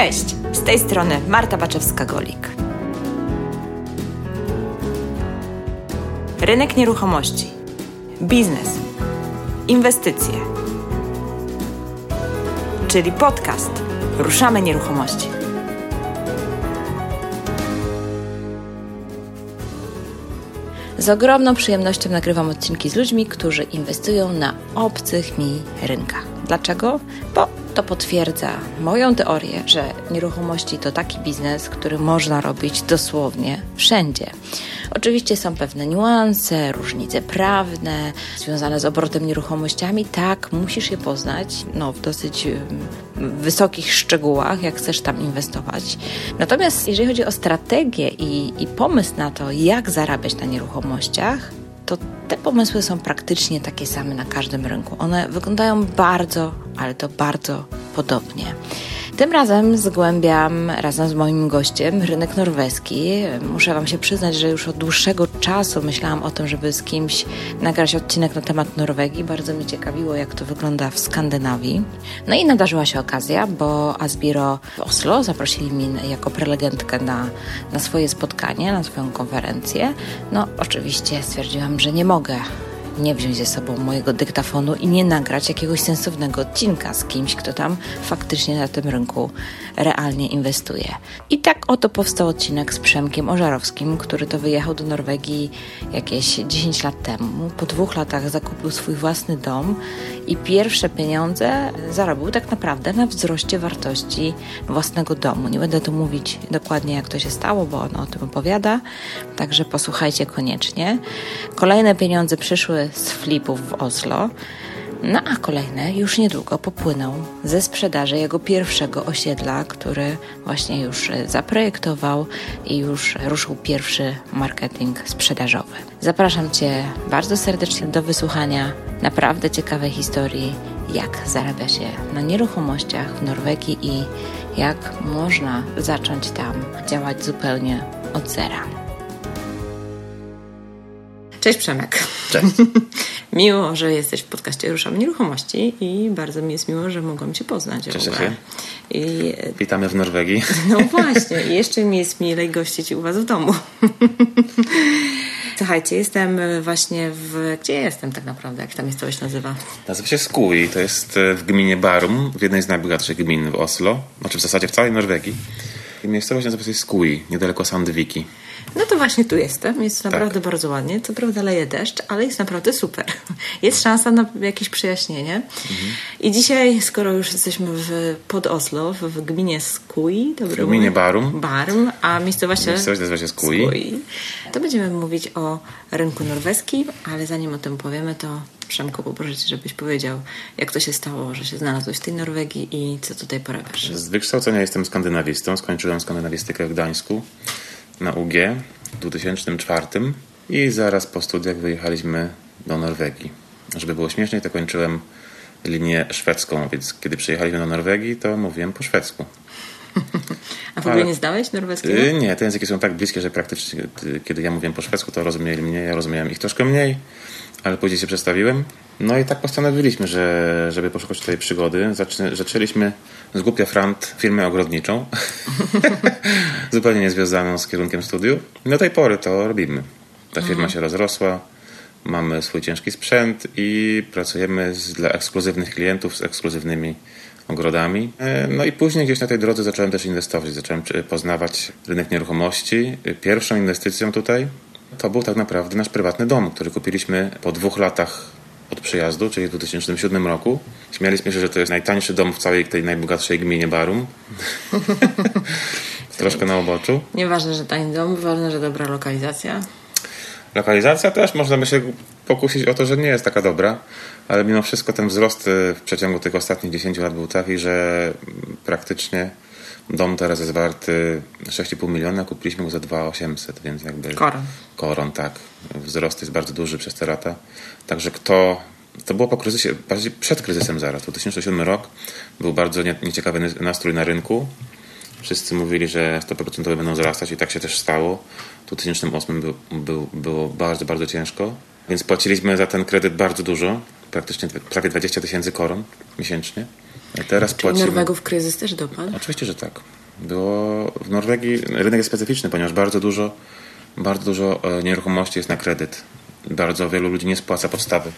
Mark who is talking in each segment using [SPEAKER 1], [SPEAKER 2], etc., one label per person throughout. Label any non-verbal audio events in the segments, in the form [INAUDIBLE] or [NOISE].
[SPEAKER 1] Cześć, z tej strony Marta Baczewska-Golik. Rynek nieruchomości, biznes, inwestycje, czyli podcast Ruszamy Nieruchomości. Z ogromną przyjemnością nagrywam odcinki z ludźmi, którzy inwestują na obcych mi rynkach. Dlaczego? Bo to potwierdza moją teorię, że nieruchomości to taki biznes, który można robić dosłownie wszędzie. Oczywiście są pewne niuanse, różnice prawne związane z obrotem nieruchomościami. Tak, musisz je poznać no, w dosyć wysokich szczegółach, jak chcesz tam inwestować. Natomiast jeżeli chodzi o strategię i, i pomysł na to, jak zarabiać na nieruchomościach, to te pomysły są praktycznie takie same na każdym rynku. One wyglądają bardzo, ale to bardzo podobnie. Tym razem zgłębiam razem z moim gościem rynek norweski. Muszę Wam się przyznać, że już od dłuższego czasu myślałam o tym, żeby z kimś nagrać odcinek na temat Norwegii. Bardzo mnie ciekawiło, jak to wygląda w Skandynawii. No i nadarzyła się okazja, bo Asbiro w Oslo zaprosili mnie jako prelegentkę na, na swoje spotkanie, na swoją konferencję. No, oczywiście stwierdziłam, że nie mogę nie wziąć ze sobą mojego dyktafonu i nie nagrać jakiegoś sensownego odcinka z kimś, kto tam faktycznie na tym rynku realnie inwestuje. I tak oto powstał odcinek z Przemkiem Ożarowskim, który to wyjechał do Norwegii jakieś 10 lat temu. Po dwóch latach zakupił swój własny dom i pierwsze pieniądze zarobił tak naprawdę na wzroście wartości własnego domu. Nie będę tu mówić dokładnie, jak to się stało, bo on o tym opowiada, także posłuchajcie koniecznie. Kolejne pieniądze przyszły z flipów w Oslo. No a kolejne już niedługo popłyną ze sprzedaży jego pierwszego osiedla, który właśnie już zaprojektował i już ruszył pierwszy marketing sprzedażowy. Zapraszam Cię bardzo serdecznie do wysłuchania naprawdę ciekawej historii, jak zarabia się na nieruchomościach w Norwegii i jak można zacząć tam działać zupełnie od zera. Cześć Przemek.
[SPEAKER 2] Cześć. [LAUGHS]
[SPEAKER 1] miło, że jesteś w podcaście Ruszamy Nieruchomości i bardzo mi jest miło, że mogłam Cię poznać.
[SPEAKER 2] Cześć, I... Witamy w Norwegii. [LAUGHS]
[SPEAKER 1] No właśnie, i jeszcze mi jest milej gościć u Was w domu. [LAUGHS] Słuchajcie, jestem właśnie w... Gdzie jestem tak naprawdę? Jak ta miejscowość nazywa?
[SPEAKER 2] Nazywa się Skui. To jest e, w gminie Barum, w jednej z najbogatszych gmin w Oslo. Znaczy w zasadzie w całej Norwegii. I miejscowość nazywa się Skui, niedaleko Sandviki.
[SPEAKER 1] No to właśnie tu jestem. Jest tak. naprawdę tak. bardzo ładnie. Co prawda leje deszcz, ale jest naprawdę super. [LAUGHS] Jest szansa na jakieś przyjaśnienie. Mhm. I dzisiaj, skoro już jesteśmy w, pod Oslo, w, gminie Skui,
[SPEAKER 2] w gminie Barum.
[SPEAKER 1] Barum, a miejscowość,
[SPEAKER 2] nazywa się Skui. Skui.
[SPEAKER 1] To będziemy mówić o rynku norweskim, ale zanim o tym powiemy, to Przemku poproszę Cię, żebyś powiedział, jak to się stało, że się znalazłeś w tej Norwegii i co tutaj porabiasz.
[SPEAKER 2] Z wykształcenia jestem skandynawistą. Skończyłem skandynawistykę w Gdańsku na UG w 2004 i zaraz po studiach wyjechaliśmy do Norwegii. Żeby było śmieszniej, to kończyłem linię szwedzką, więc kiedy przyjechaliśmy do Norwegii, to mówiłem po szwedzku. [LAUGHS]
[SPEAKER 1] A w ogóle nie zdałeś norweskiego?
[SPEAKER 2] Y, nie, te języki są tak bliskie, że praktycznie y, kiedy ja mówiłem po szwedzku, to rozumieli mnie, ja rozumiałem ich troszkę mniej ale później się przedstawiłem. No i tak postanowiliśmy, że żeby poszukać tej przygody, zaczęliśmy z Głupia Frant firmę ogrodniczą, [LAUGHS] zupełnie niezwiązaną z kierunkiem studiów. Do tej pory to robimy. Ta firma mhm. się rozrosła, mamy swój ciężki sprzęt i pracujemy z, dla ekskluzywnych klientów z ekskluzywnymi ogrodami. E, no i później gdzieś na tej drodze zacząłem też inwestować, zacząłem poznawać rynek nieruchomości. Pierwszą inwestycją tutaj to był tak naprawdę nasz prywatny dom, który kupiliśmy po dwóch latach od przyjazdu, czyli w 2007 roku. Śmialiśmy się, że to jest najtańszy dom w całej tej najbogatszej gminie Barum. [LAUGHS] Troszkę na oboczu.
[SPEAKER 1] Nieważne, że tani dom, ważne, że dobra lokalizacja.
[SPEAKER 2] Lokalizacja też można by się pokusić o to, że nie jest taka dobra, ale mimo wszystko ten wzrost w przeciągu tych ostatnich 10 lat był taki, że praktycznie Dom teraz jest warty 6,5 miliona, kupiliśmy go za 2,800, więc jakby...
[SPEAKER 1] Koron.
[SPEAKER 2] Koron, tak. Wzrost jest bardzo duży przez te lata. Także kto... To było po kryzysie, bardziej przed kryzysem zaraz. 2007 rok był bardzo nie, nieciekawy nastrój na rynku. Wszyscy mówili, że stopy procentowe będą wzrastać i tak się też stało. W 2008 był, był, było bardzo, bardzo ciężko. Więc płaciliśmy za ten kredyt bardzo dużo. Praktycznie prawie 20 tysięcy koron miesięcznie. Teraz
[SPEAKER 1] Czyli
[SPEAKER 2] płacimy...
[SPEAKER 1] Norwegów kryzys też dopadł?
[SPEAKER 2] Oczywiście, że tak. Było w Norwegii rynek jest specyficzny, ponieważ bardzo dużo, bardzo dużo e, nieruchomości jest na kredyt. Bardzo wielu ludzi nie spłaca podstawy.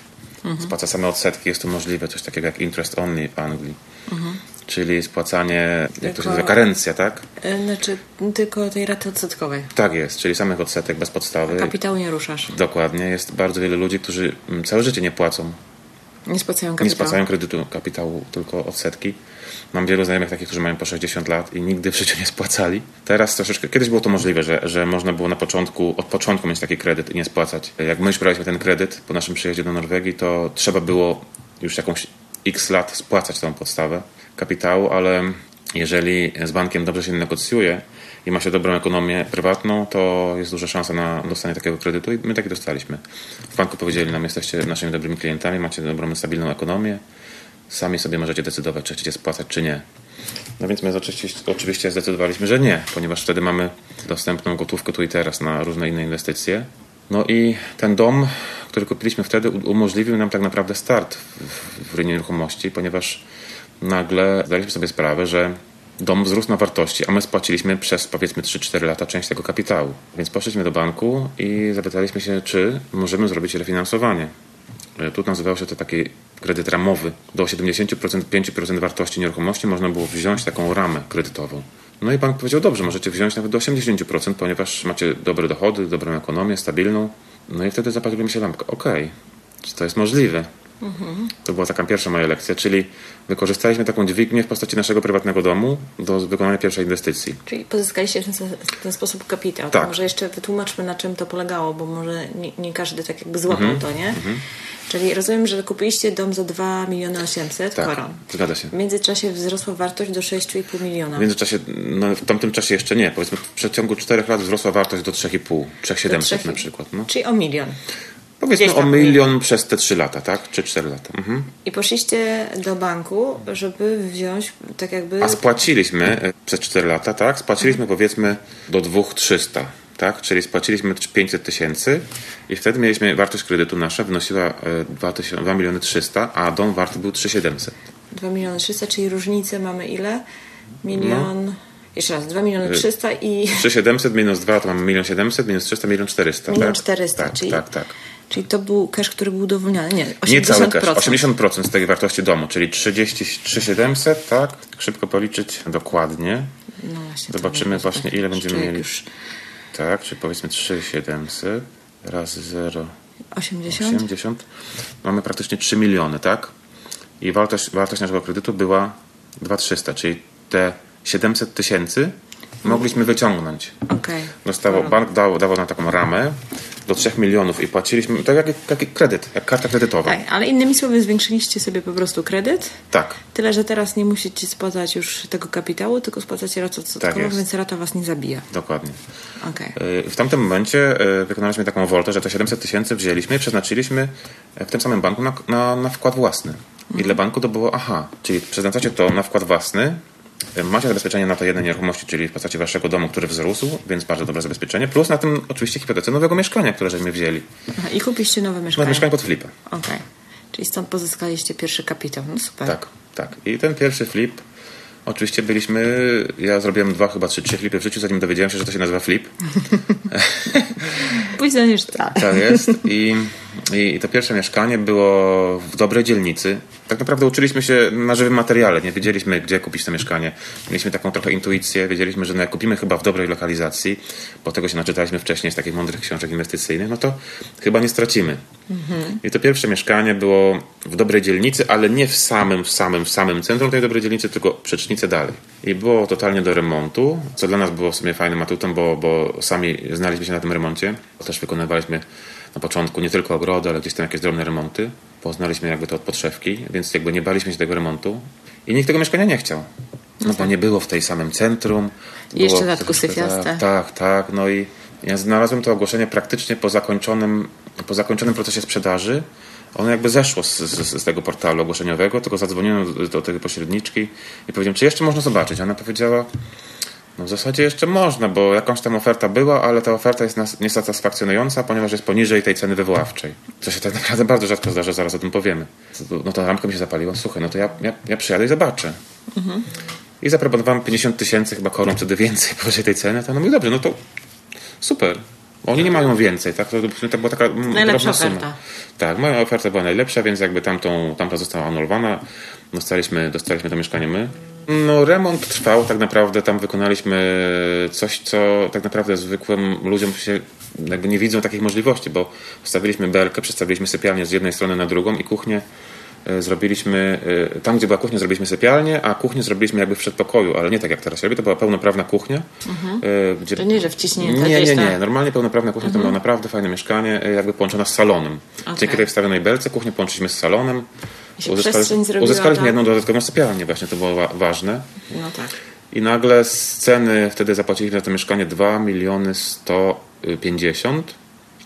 [SPEAKER 2] Spłaca same odsetki, jest to możliwe, coś takiego jak interest only w Anglii. Czyli spłacanie, jak to się nazywa, karencja, tak?
[SPEAKER 1] E, Znaczy tylko tej raty odsetkowej.
[SPEAKER 2] Tak jest, czyli samych odsetek bez podstawy.
[SPEAKER 1] Kapitału nie ruszasz.
[SPEAKER 2] Dokładnie, jest bardzo wiele ludzi, którzy mm, całe życie nie płacą.
[SPEAKER 1] Nie spłacają
[SPEAKER 2] Nie
[SPEAKER 1] kapitału.
[SPEAKER 2] spłacają kredytu, kapitału, tylko odsetki. Mam wielu znajomych takich, którzy mają po 60 lat i nigdy w życiu nie spłacali. Teraz troszeczkę, kiedyś było to możliwe, że, że można było na początku, od początku mieć taki kredyt i nie spłacać. Jak my już braliśmy ten kredyt po naszym przyjeździe do Norwegii, to trzeba było już jakąś x lat spłacać tą podstawę kapitału, ale jeżeli z bankiem dobrze się negocjuje i ma się dobrą ekonomię prywatną, to jest duża szansa na dostanie takiego kredytu i my taki dostaliśmy. W banku powiedzieli nam, jesteście naszymi dobrymi klientami, macie dobrą, stabilną ekonomię, sami sobie możecie decydować, czy chcecie spłacać, czy nie. No więc my oczywiście, oczywiście zdecydowaliśmy, że nie, ponieważ wtedy mamy dostępną gotówkę tu i teraz na różne inne inwestycje. No i ten dom, który kupiliśmy wtedy, umożliwił nam tak naprawdę start w, w nieruchomości, ponieważ nagle zdaliśmy sobie sprawę, że dom wzrósł na wartości, a my spłaciliśmy przez powiedzmy 3-4 lata część tego kapitału. Więc poszliśmy do banku i zapytaliśmy się, czy możemy zrobić refinansowanie. E, Tu nazywał się to taki kredyt ramowy. Do 70% 5% wartości nieruchomości można było wziąć taką ramę kredytową. No i bank powiedział, dobrze, możecie wziąć nawet do 80%, ponieważ macie dobre dochody, dobrą ekonomię, stabilną. No i wtedy zapaliła mi się lampka. Okej, czy to jest możliwe? To była taka pierwsza moja lekcja, czyli wykorzystaliśmy taką dźwignię w postaci naszego prywatnego domu do wykonania pierwszej inwestycji.
[SPEAKER 1] Czyli pozyskaliście w ten, w ten sposób kapitał.
[SPEAKER 2] Tak.
[SPEAKER 1] To może jeszcze wytłumaczmy, na czym to polegało, bo może nie, nie każdy tak jakby złapał
[SPEAKER 2] Mhm.
[SPEAKER 1] to, nie? Czyli rozumiem, że kupiliście dom za 2 miliony 800
[SPEAKER 2] Tak,
[SPEAKER 1] koron.
[SPEAKER 2] zgadza się.
[SPEAKER 1] W międzyczasie wzrosła wartość do 6,5 miliona.
[SPEAKER 2] W międzyczasie, no w tamtym czasie jeszcze nie. Powiedzmy, w przeciągu 4 lat wzrosła wartość do 3,5, 3,700 na przykład. No.
[SPEAKER 1] Czyli o milion.
[SPEAKER 2] Powiedzmy o milion przez te 3 lata, tak? Czy 4 lata. Mhm.
[SPEAKER 1] I poszliście do banku, żeby wziąć tak jakby...
[SPEAKER 2] A spłaciliśmy e, przez 4 lata, tak? Spłaciliśmy powiedzmy do 2300, tak? Czyli spłaciliśmy 500 tysięcy i wtedy mieliśmy wartość kredytu nasza wynosiła e, 2000 2 miliony 300, a dom warty był 3700.
[SPEAKER 1] 2 miliony 300, czyli różnicę mamy ile? Milion... Jeszcze raz, 2 miliony 300 i
[SPEAKER 2] 3700 minus 2 to mamy 1 700, minus 300 1 400.
[SPEAKER 1] milion
[SPEAKER 2] tak?
[SPEAKER 1] 400.
[SPEAKER 2] Tak,
[SPEAKER 1] czyli,
[SPEAKER 2] tak, tak.
[SPEAKER 1] Czyli to był cash, który był udowolniony. Nie, 80%.
[SPEAKER 2] Nie cały cash, 80% z tej wartości domu, czyli 33 700, tak? Szybko policzyć dokładnie.
[SPEAKER 1] No właśnie,
[SPEAKER 2] Zobaczymy właśnie, ile będziemy mieli.
[SPEAKER 1] Już
[SPEAKER 2] Tak, czyli powiedzmy 3700 razy 0,
[SPEAKER 1] 80?
[SPEAKER 2] 80. Mamy praktycznie 3 miliony, tak? I wartość, wartość naszego kredytu była 2300, czyli te 700 tysięcy mogliśmy wyciągnąć.
[SPEAKER 1] Okej.
[SPEAKER 2] Dostawał, bank dał, dawał nam taką ramę do 3 milionów i płaciliśmy, tak jak, jak kredyt, jak karta kredytowa.
[SPEAKER 1] Tak, ale innymi słowy zwiększyliście sobie po prostu kredyt,
[SPEAKER 2] Tak.
[SPEAKER 1] tyle, że teraz nie musicie spłacać już tego kapitału, tylko spłacacie ratę odsetkową,
[SPEAKER 2] jest.
[SPEAKER 1] więc rata was nie zabija.
[SPEAKER 2] Dokładnie.
[SPEAKER 1] Okej.
[SPEAKER 2] Y, W tamtym momencie y, wykonaliśmy taką woltę, że te 700 tysięcy wzięliśmy i przeznaczyliśmy w tym samym banku na, na, na wkład własny. I dla banku to było aha, czyli przeznaczacie to na wkład własny, y, macie zabezpieczenie na to jednej nieruchomości, czyli w postaci waszego domu, który wzrósł, więc bardzo dobre zabezpieczenie, plus na tym oczywiście hipotece nowego mieszkania, które żeśmy wzięli.
[SPEAKER 1] Aha, I kupiliście nowe
[SPEAKER 2] No,
[SPEAKER 1] mieszkanie.
[SPEAKER 2] mieszkanie pod flipę.
[SPEAKER 1] Okej. Czyli stąd pozyskaliście pierwszy kapitał. No super.
[SPEAKER 2] Tak, tak. I ten pierwszy flip, oczywiście byliśmy, ja zrobiłem dwa, chyba trzy, trzy flipy w życiu, zanim dowiedziałem się, że to się nazywa flip. [LAUGHS]
[SPEAKER 1] Później niż tak.
[SPEAKER 2] Tak jest. I, I to pierwsze mieszkanie było w dobrej dzielnicy. Tak naprawdę uczyliśmy się na żywym materiale. Nie wiedzieliśmy, gdzie kupić to mieszkanie. Mieliśmy taką trochę intuicję. Wiedzieliśmy, że no jak kupimy chyba w dobrej lokalizacji, bo tego się naczytaliśmy wcześniej z takich mądrych książek inwestycyjnych, no to chyba nie stracimy. I to pierwsze mieszkanie było w dobrej dzielnicy, ale nie w samym, w samym, w samym centrum tej dobrej dzielnicy, tylko przecznicę dalej. I było totalnie do remontu, co dla nas było w sumie fajnym atutem, bo, bo sami znaliśmy się na tym remoncie. Też wykonywaliśmy na początku nie tylko ogrody, ale gdzieś tam jakieś drobne remonty. Poznaliśmy jakby to od podszewki, więc jakby nie baliśmy się tego remontu. I nikt tego mieszkania nie chciał. No bo nie było w tej samym centrum.
[SPEAKER 1] Jeszcze
[SPEAKER 2] Było
[SPEAKER 1] dodatku syfiaste.
[SPEAKER 2] Tak, tak, tak. No i ja znalazłem to ogłoszenie praktycznie po zakończonym, po zakończonym procesie sprzedaży. Ono jakby zeszło z, z, z tego portalu ogłoszeniowego, tylko zadzwoniłem do, do tej pośredniczki i powiedziałem, czy jeszcze można zobaczyć. Ona powiedziała, No w zasadzie jeszcze można, bo jakąś tam oferta była, ale ta oferta jest niesatysfakcjonująca, ponieważ jest poniżej tej ceny wywoławczej. Co się tak naprawdę bardzo rzadko zdarza, zaraz o tym powiemy. No to lampka mi się zapaliła, słuchaj, no to ja, ja, ja przyjadę i zobaczę. I zaproponowałem 50 tysięcy chyba koron, wtedy więcej [LAUGHS] powyżej tej ceny. To no mówi, dobrze, no to super. Oni nie mają więcej, tak? To, to była taka mm,
[SPEAKER 1] Najlepsza
[SPEAKER 2] suma.
[SPEAKER 1] oferta.
[SPEAKER 2] Tak, moja oferta była najlepsza, więc jakby tamtą, tamta została anulowana. Dostaliśmy, dostaliśmy to mieszkanie my. No remont trwał tak naprawdę, tam wykonaliśmy coś, co tak naprawdę zwykłym ludziom się jakby nie widzą takich możliwości, bo wstawiliśmy belkę, przestawiliśmy sypialnię z jednej strony na drugą i kuchnię e, zrobiliśmy, e, tam gdzie była kuchnia zrobiliśmy sypialnię, a kuchnię zrobiliśmy jakby w przedpokoju, ale nie tak jak teraz się robi, to była pełnoprawna kuchnia. e, Gdzie...
[SPEAKER 1] To nie, że wciśnięte
[SPEAKER 2] Nie, nie, nie. Normalnie pełnoprawna kuchnia to było naprawdę fajne mieszkanie, jakby połączona z salonem.
[SPEAKER 1] Okej.
[SPEAKER 2] Dzięki tej wstawionej belce kuchnię połączyliśmy z salonem. Uzyskaliśmy
[SPEAKER 1] tak?
[SPEAKER 2] jedną dodatkową sypialnię, właśnie to było wa- ważne.
[SPEAKER 1] No tak.
[SPEAKER 2] I nagle z ceny wtedy zapłaciliśmy za to mieszkanie 2 miliony 150.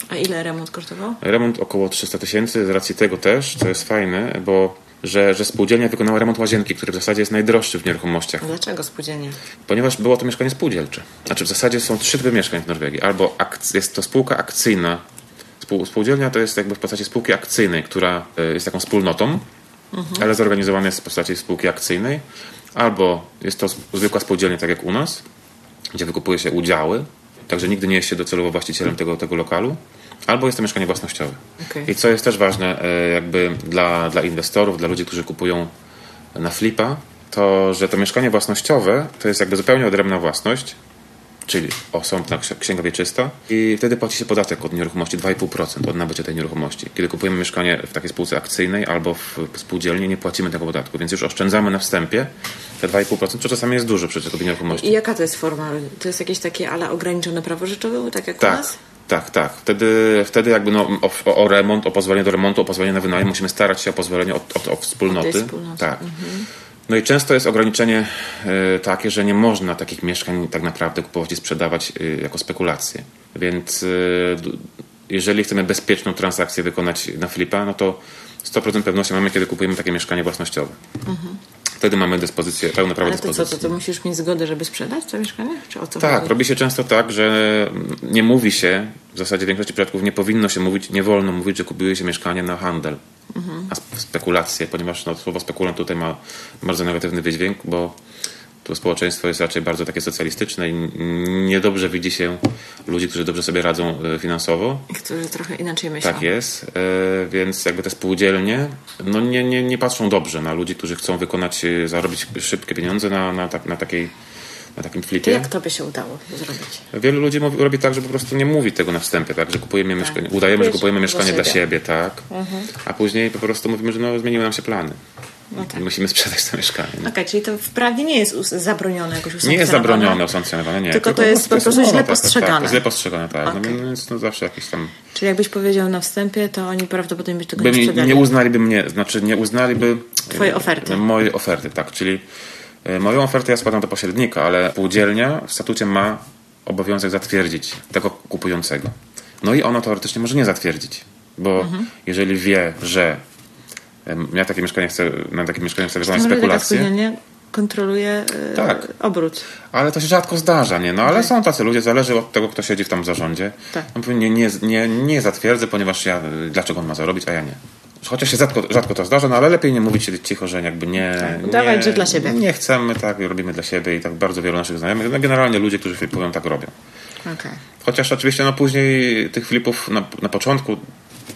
[SPEAKER 1] A ile remont kosztował?
[SPEAKER 2] Remont około 300 tysięcy, z racji tego też, co jest fajne, bo że, że spółdzielnia wykonała remont łazienki, który w zasadzie jest najdroższy w nieruchomościach.
[SPEAKER 1] A dlaczego spółdzielnie?
[SPEAKER 2] Ponieważ było to mieszkanie spółdzielcze. Znaczy w zasadzie są trzy typy mieszkań w Norwegii. Albo jest to spółka akcyjna. Spół- Spółdzielnia to jest jakby w postaci spółki akcyjnej, która y, jest taką wspólnotą, ale zorganizowana jest w postaci spółki akcyjnej. Albo jest to zwykła spółdzielnia, tak jak u nas, gdzie wykupuje się udziały, także nigdy nie jest się docelowo właścicielem tego, tego lokalu. Albo jest to mieszkanie własnościowe.
[SPEAKER 1] Okej.
[SPEAKER 2] I co jest też ważne e, jakby dla, dla inwestorów, dla ludzi, którzy kupują na flipa, to że to mieszkanie własnościowe to jest jakby zupełnie odrębna własność, czyli osobna ksi- księga wieczysta i wtedy płaci się podatek od nieruchomości 2,5% od nabycia tej nieruchomości. Kiedy kupujemy mieszkanie w takiej spółce akcyjnej albo w spółdzielni, nie płacimy tego podatku, więc już oszczędzamy na wstępie te 2,5%, co czasami jest dużo przy zakupie nieruchomości.
[SPEAKER 1] I jaka to jest forma? To jest jakieś takie ale ograniczone prawo rzeczowe, tak jak u
[SPEAKER 2] Tak,
[SPEAKER 1] nas?
[SPEAKER 2] tak, tak. Wtedy, wtedy jakby no, o, o, remont, o pozwolenie do remontu, o pozwolenie na wynajem musimy starać się o pozwolenie od, od, od wspólnoty.
[SPEAKER 1] Od wspólnoty.
[SPEAKER 2] Tak. No i często jest ograniczenie e, takie, że nie można takich mieszkań tak naprawdę kupować i sprzedawać e, jako spekulacje. Więc e, jeżeli chcemy bezpieczną transakcję wykonać na flipa, no to 100% pewności mamy, kiedy kupujemy takie mieszkanie własnościowe. Wtedy mamy dyspozycję, pełne prawo
[SPEAKER 1] Ale to co,
[SPEAKER 2] dyspozycji.
[SPEAKER 1] to, to musisz mieć zgodę, żeby sprzedać to mieszkanie? Czy o co
[SPEAKER 2] Tak,
[SPEAKER 1] chodzi?
[SPEAKER 2] robi się często tak, że nie mówi się, w zasadzie w większości przypadków nie powinno się mówić, nie wolno mówić, że kupuje się mieszkanie na handel, a sp- spekulacje, ponieważ no, słowo spekulant tutaj ma bardzo negatywny wydźwięk, bo to społeczeństwo jest raczej bardzo takie socjalistyczne i niedobrze widzi się ludzi, którzy dobrze sobie radzą e, finansowo.
[SPEAKER 1] Którzy trochę inaczej myślą.
[SPEAKER 2] Tak jest, e, więc jakby te spółdzielnie no nie, nie, nie patrzą dobrze na ludzi, którzy chcą wykonać, e, zarobić szybkie pieniądze na, na, tak, na, takiej, na takim flipie.
[SPEAKER 1] jak to by się udało zrobić?
[SPEAKER 2] Wielu ludzi mówi, robi tak, że po prostu nie mówi tego na wstępie, tak? Że kupujemy mieszkanie, udajemy, że kupujemy mieszkanie dla
[SPEAKER 1] siebie.
[SPEAKER 2] siebie, tak? A później po prostu mówimy, że no, zmieniły nam się plany.
[SPEAKER 1] No tak.
[SPEAKER 2] I musimy sprzedać to mieszkanie. nie?
[SPEAKER 1] Okej, czyli to wprawdzie nie jest zabronione jakoś
[SPEAKER 2] Nie jest zabronione usankcjonowane, nie.
[SPEAKER 1] Tylko to jest po prostu źle
[SPEAKER 2] tak, tak,
[SPEAKER 1] postrzegane.
[SPEAKER 2] Tak, źle postrzegane, tak.
[SPEAKER 1] Okej.
[SPEAKER 2] No, więc no, zawsze jakieś tam...
[SPEAKER 1] Czyli jakbyś powiedział na wstępie, to oni prawdopodobnie by tego
[SPEAKER 2] By
[SPEAKER 1] nie sprzedali.
[SPEAKER 2] nie uznaliby mnie, znaczy nie uznaliby...
[SPEAKER 1] Twojej
[SPEAKER 2] e,
[SPEAKER 1] oferty.
[SPEAKER 2] Mojej oferty, tak. Czyli e, moją ofertę ja składam do pośrednika, ale spółdzielnia w statucie ma obowiązek zatwierdzić tego kupującego. No i ono teoretycznie może nie zatwierdzić, bo
[SPEAKER 1] Mhm.
[SPEAKER 2] jeżeli wie, że ja takie mieszkanie chcę, na takie mieszkanie chcę wykonać spekulację,
[SPEAKER 1] spółdzielnia kontroluje e,
[SPEAKER 2] Tak.
[SPEAKER 1] obrót.
[SPEAKER 2] ale to się rzadko zdarza, nie? No ale są tacy ludzie, zależy od tego, kto siedzi w tam zarządzie.
[SPEAKER 1] Tak.
[SPEAKER 2] On nie, nie, nie, nie zatwierdzę, ponieważ ja, dlaczego on ma zarobić, a ja nie. Chociaż się rzadko, rzadko to zdarza, no ale lepiej nie mówić cicho, że jakby nie...
[SPEAKER 1] Tak,
[SPEAKER 2] nie
[SPEAKER 1] udawać, że dla siebie.
[SPEAKER 2] Nie chcemy, tak, robimy dla siebie i tak bardzo wielu naszych znajomych, no generalnie ludzie, którzy flipują, tak robią.
[SPEAKER 1] Okej.
[SPEAKER 2] Chociaż oczywiście no później tych flipów, na, na początku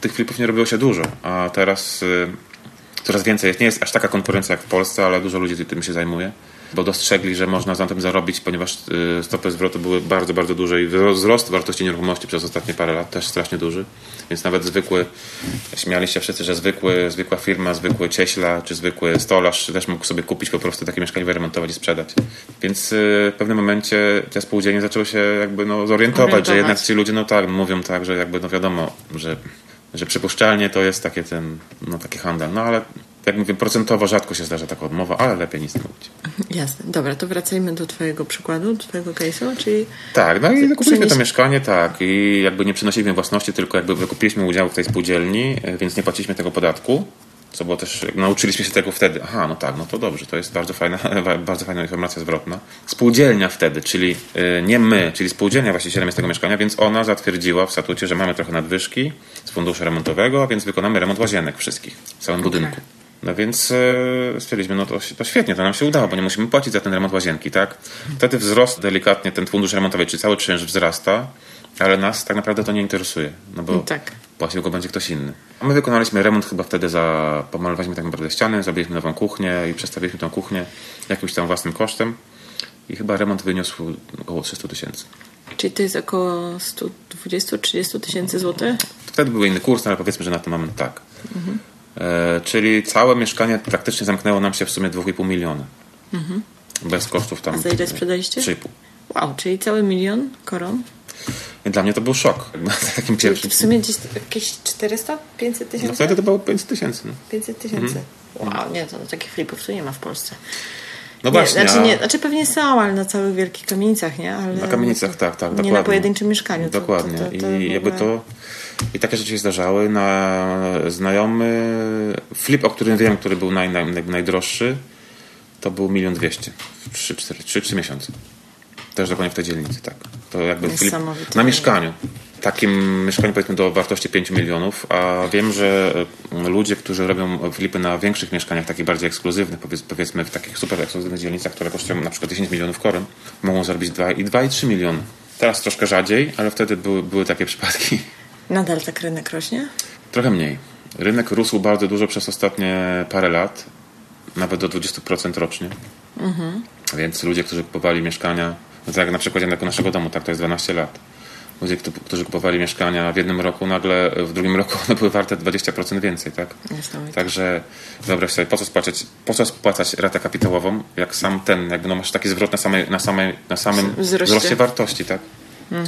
[SPEAKER 2] tych flipów nie robiło się dużo, a teraz y, coraz więcej jest. Nie jest aż taka konkurencja jak w Polsce, ale dużo ludzi tym się zajmuje, bo dostrzegli, że można na tym zarobić, ponieważ y, stopy zwrotu były bardzo, bardzo duże i wzro- wzrost wartości nieruchomości przez ostatnie parę lat też strasznie duży. Więc nawet zwykły, śmiali się wszyscy, że zwykły, zwykła firma, zwykły cieśla czy zwykły stolarz też mógł sobie kupić po prostu takie mieszkanie, wyremontować i sprzedać. Więc y, w pewnym momencie te spółdzielnie zaczęły się jakby no, zorientować,
[SPEAKER 1] Orientować.
[SPEAKER 2] że jednak ci ludzie no tak, mówią tak, że jakby no wiadomo, że, że przypuszczalnie to jest takie ten, no taki handel. No ale jak mówię, procentowo rzadko się zdarza taka odmowa, ale lepiej nic nie mówić.
[SPEAKER 1] Jasne. Dobra, to wracajmy do twojego przykładu, do twojego case'u, czyli
[SPEAKER 2] Tak, no i kupiliśmy to mieszkanie, tak, i jakby nie przenosiliśmy własności, tylko jakby wykupiliśmy udział w tej spółdzielni, e, więc nie płaciliśmy tego podatku. co było też, nauczyliśmy się tego wtedy. Aha, no tak, no to dobrze, to jest bardzo fajna, [LAUGHS] bardzo fajna informacja zwrotna. Spółdzielnia wtedy, czyli y, nie my, czyli spółdzielnia właścicielem jest tego mieszkania, więc ona zatwierdziła w statucie, że mamy trochę nadwyżki z funduszu remontowego, a więc wykonamy remont łazienek wszystkich w całym
[SPEAKER 1] Okay.
[SPEAKER 2] budynku. No więc e, stwierdziliśmy, no to, to świetnie, to nam się udało, bo nie musimy płacić za ten remont łazienki, tak? Wtedy wzrost delikatnie ten fundusz remontowy, czyli cały czynsz wzrasta, ale nas tak naprawdę to nie interesuje, no bo
[SPEAKER 1] No tak.
[SPEAKER 2] płacił go będzie ktoś inny. A my wykonaliśmy remont chyba wtedy za, pomalowaliśmy tak naprawdę ściany, zrobiliśmy nową kuchnię i przestawiliśmy tą kuchnię jakimś tam własnym kosztem i chyba remont wyniósł około 300 tysięcy.
[SPEAKER 1] Czyli to jest około 120-30 tysięcy złotych?
[SPEAKER 2] Wtedy był inny kurs, no ale powiedzmy, że na ten moment tak. E, czyli całe mieszkanie praktycznie zamknęło nam się w sumie 2,5 miliona. Bez kosztów tam.
[SPEAKER 1] A za ile sprzedaliście?
[SPEAKER 2] 3,5.
[SPEAKER 1] Wow, czyli cały milion koron?
[SPEAKER 2] Dla mnie to był szok. [LAUGHS] Takim pierwszym.
[SPEAKER 1] W sumie gdzieś jakieś 400? 500
[SPEAKER 2] No
[SPEAKER 1] tysięcy?
[SPEAKER 2] wtedy to było 500 tysięcy. No.
[SPEAKER 1] 500 tysięcy. Wow, nie, to takich flipów tu nie ma w Polsce.
[SPEAKER 2] no
[SPEAKER 1] Nie,
[SPEAKER 2] właśnie.
[SPEAKER 1] znaczy, nie, znaczy pewnie są, ale na całych wielkich kamienicach, nie? Ale
[SPEAKER 2] Na kamienicach, tak, tak.
[SPEAKER 1] Nie
[SPEAKER 2] dokładnie.
[SPEAKER 1] na pojedynczym mieszkaniu. To-
[SPEAKER 2] Dokładnie.
[SPEAKER 1] To, to,
[SPEAKER 2] I jakby to. I takie rzeczy się zdarzały. Na znajomy flip, o którym wiem, który był naj, naj, naj, najdroższy, to był milion dwieście w 3, 4, 3, 3 miesiące. Też dokładnie w tej dzielnicy, tak. To jakby flip na mieszkaniu. Takim mieszkaniu powiedzmy do wartości 5 milionów, a wiem, że e, ludzie, którzy robią flipy na większych mieszkaniach, takich bardziej ekskluzywnych, powiedz, powiedzmy w takich super ekskluzywnych dzielnicach, które kosztują na przykład 10 milionów koron, mogą zarobić 2 i 2 i 3 miliony. Teraz troszkę rzadziej, ale wtedy były, były takie przypadki.
[SPEAKER 1] Nadal tak rynek rośnie?
[SPEAKER 2] Trochę mniej. Rynek rósł bardzo dużo przez ostatnie parę lat, nawet do 20% rocznie. Więc ludzie, którzy kupowali mieszkania, no tak jak na przykładzie naszego domu, tak to jest 12 lat. Ludzie, któ- którzy kupowali mieszkania w jednym roku, nagle w drugim roku [LAUGHS] one były warte 20% więcej, tak?
[SPEAKER 1] Niesamowite.
[SPEAKER 2] Także wyobraź sobie, po co spłacać, po co spłacać ratę kapitałową, jak sam ten, jakby no masz taki zwrot na, samej, na, samej, na samym
[SPEAKER 1] Wzroście.
[SPEAKER 2] wzroście wartości, tak?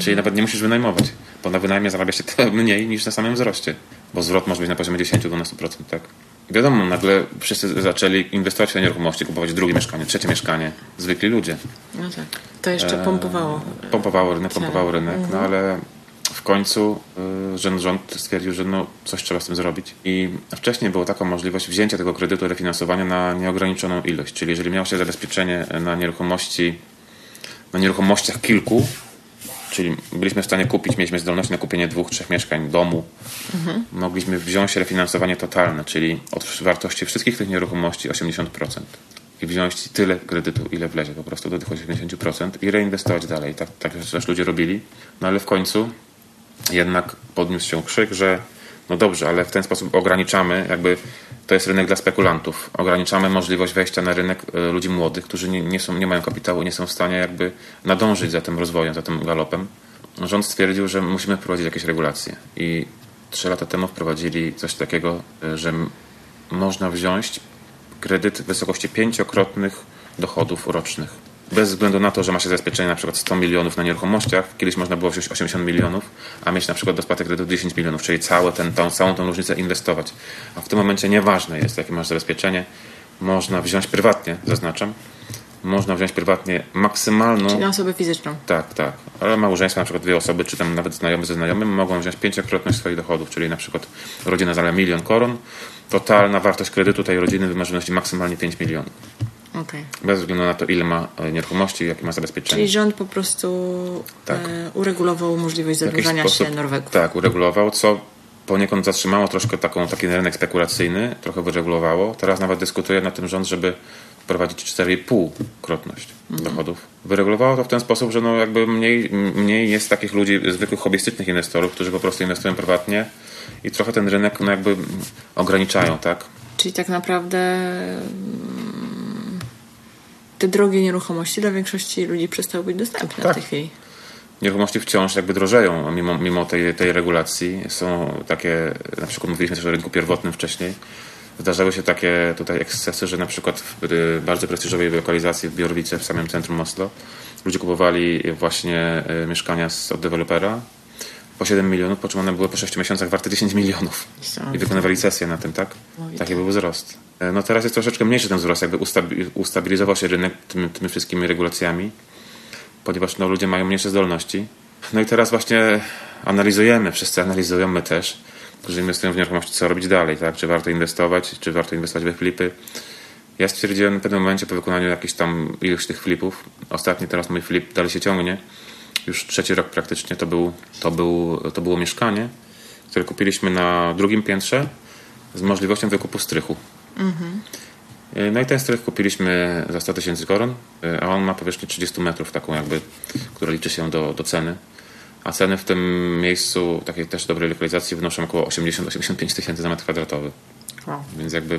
[SPEAKER 2] Czyli nawet nie musisz wynajmować, bo na wynajmie zarabia się [LAUGHS] mniej niż na samym wzroście, bo zwrot może być na poziomie 10-12%, tak? Wiadomo, nagle wszyscy zaczęli inwestować w te nieruchomości, kupować drugie mieszkanie, trzecie mieszkanie, zwykli ludzie.
[SPEAKER 1] No tak. To jeszcze pompowało.
[SPEAKER 2] Pompowało rynek, pompowało rynek, no ale w końcu y, rząd, rząd stwierdził, że no, coś trzeba z tym zrobić. I wcześniej była taka możliwość wzięcia tego kredytu, refinansowania na nieograniczoną ilość. Czyli jeżeli miało się zabezpieczenie na nieruchomości, na nieruchomościach kilku, czyli byliśmy w stanie kupić, mieliśmy zdolność na kupienie dwóch, trzech mieszkań, domu, mogliśmy wziąć refinansowanie totalne, czyli od wartości wszystkich tych nieruchomości 80% i wziąć tyle kredytu, ile wlezie po prostu do tych 80% i reinwestować dalej. Tak, tak też ludzie robili. No ale w końcu jednak podniósł się krzyk, że no dobrze, ale w ten sposób ograniczamy, jakby to jest rynek dla spekulantów. Ograniczamy możliwość wejścia na rynek e, ludzi młodych, którzy nie, nie, są, nie mają kapitału, nie są w stanie jakby nadążyć za tym rozwojem, za tym galopem. Rząd stwierdził, że musimy wprowadzić jakieś regulacje i trzy lata temu wprowadzili coś takiego, e, że można wziąć kredyt w wysokości pięciokrotnych dochodów rocznych. Bez względu na to, że ma się zabezpieczenie na przykład 100 milionów na nieruchomościach, kiedyś można było wziąć 80 milionów, a mieć na przykład do spłaty kredytu 10 milionów, czyli całe ten, tą, całą tą różnicę inwestować. A w tym momencie nieważne jest, jakie masz zabezpieczenie, można wziąć prywatnie, zaznaczam, można wziąć prywatnie maksymalną
[SPEAKER 1] Czyli na osobę fizyczną.
[SPEAKER 2] tak, tak. Ale małżeństwo, na przykład dwie osoby, czy tam nawet znajomy ze znajomym, mogą wziąć pięciokrotność swoich dochodów, czyli na przykład rodzina zarabia milion koron, totalna wartość kredytu tej rodziny wymarzy maksymalnie 5 milionów.
[SPEAKER 1] Okej.
[SPEAKER 2] Bez względu na to, ile ma e, nieruchomości, jakie ma zabezpieczenie.
[SPEAKER 1] Czyli rząd po prostu
[SPEAKER 2] Tak.
[SPEAKER 1] e, uregulował możliwość zadłużania się
[SPEAKER 2] sposób-
[SPEAKER 1] Norwegów.
[SPEAKER 2] Tak, uregulował, co poniekąd zatrzymało troszkę taką, taki rynek spekulacyjny, trochę wyregulowało. Teraz nawet dyskutuje na tym rząd, żeby wprowadzić 4,5 krotność
[SPEAKER 1] Mhm.
[SPEAKER 2] dochodów. Wyregulowało to w ten sposób, że no jakby mniej, mniej jest takich ludzi, zwykłych hobbystycznych inwestorów, którzy po prostu inwestują prywatnie i trochę ten rynek no jakby ograniczają, tak?
[SPEAKER 1] Czyli tak naprawdę mm, te drogie nieruchomości dla większości ludzi przestały być dostępne
[SPEAKER 2] Tak.
[SPEAKER 1] w tej chwili.
[SPEAKER 2] Nieruchomości wciąż jakby drożeją mimo, mimo tej, tej regulacji. Są takie, na przykład mówiliśmy też o rynku pierwotnym wcześniej. Zdarzały się takie tutaj ekscesy, że na przykład w y, bardzo prestiżowej lokalizacji w Biorowice, w samym centrum Oslo, ludzie kupowali właśnie y, mieszkania z, od dewelopera po 7 milionów, po czym one były po 6 miesiącach warte 10 milionów. I wykonywali sesję na tym, tak?
[SPEAKER 1] Niesamowite.
[SPEAKER 2] Taki był wzrost. E, No teraz jest troszeczkę mniejszy ten wzrost, jakby ustabi- ustabilizował się rynek tymi, tymi wszystkimi regulacjami ponieważ no, ludzie mają mniejsze zdolności. No i teraz właśnie analizujemy, wszyscy analizują, my też, którzy inwestują w nieruchomości, co robić dalej, tak? Czy warto inwestować, czy warto inwestować we flipy. Ja stwierdziłem w pewnym momencie po wykonaniu jakichś tam iluś tych flipów, ostatni teraz mój flip dalej się ciągnie, już trzeci rok praktycznie to, był, to, był, to było mieszkanie, które kupiliśmy na drugim piętrze z możliwością wykupu strychu. No i ten strych kupiliśmy za 100 tysięcy koron, a on ma powierzchnię 30 metrów, taką jakby, która liczy się do, do ceny. A ceny w tym miejscu, takiej też dobrej lokalizacji, wynoszą około 80-85 tysięcy za metr kwadratowy.
[SPEAKER 1] Wow.
[SPEAKER 2] Więc jakby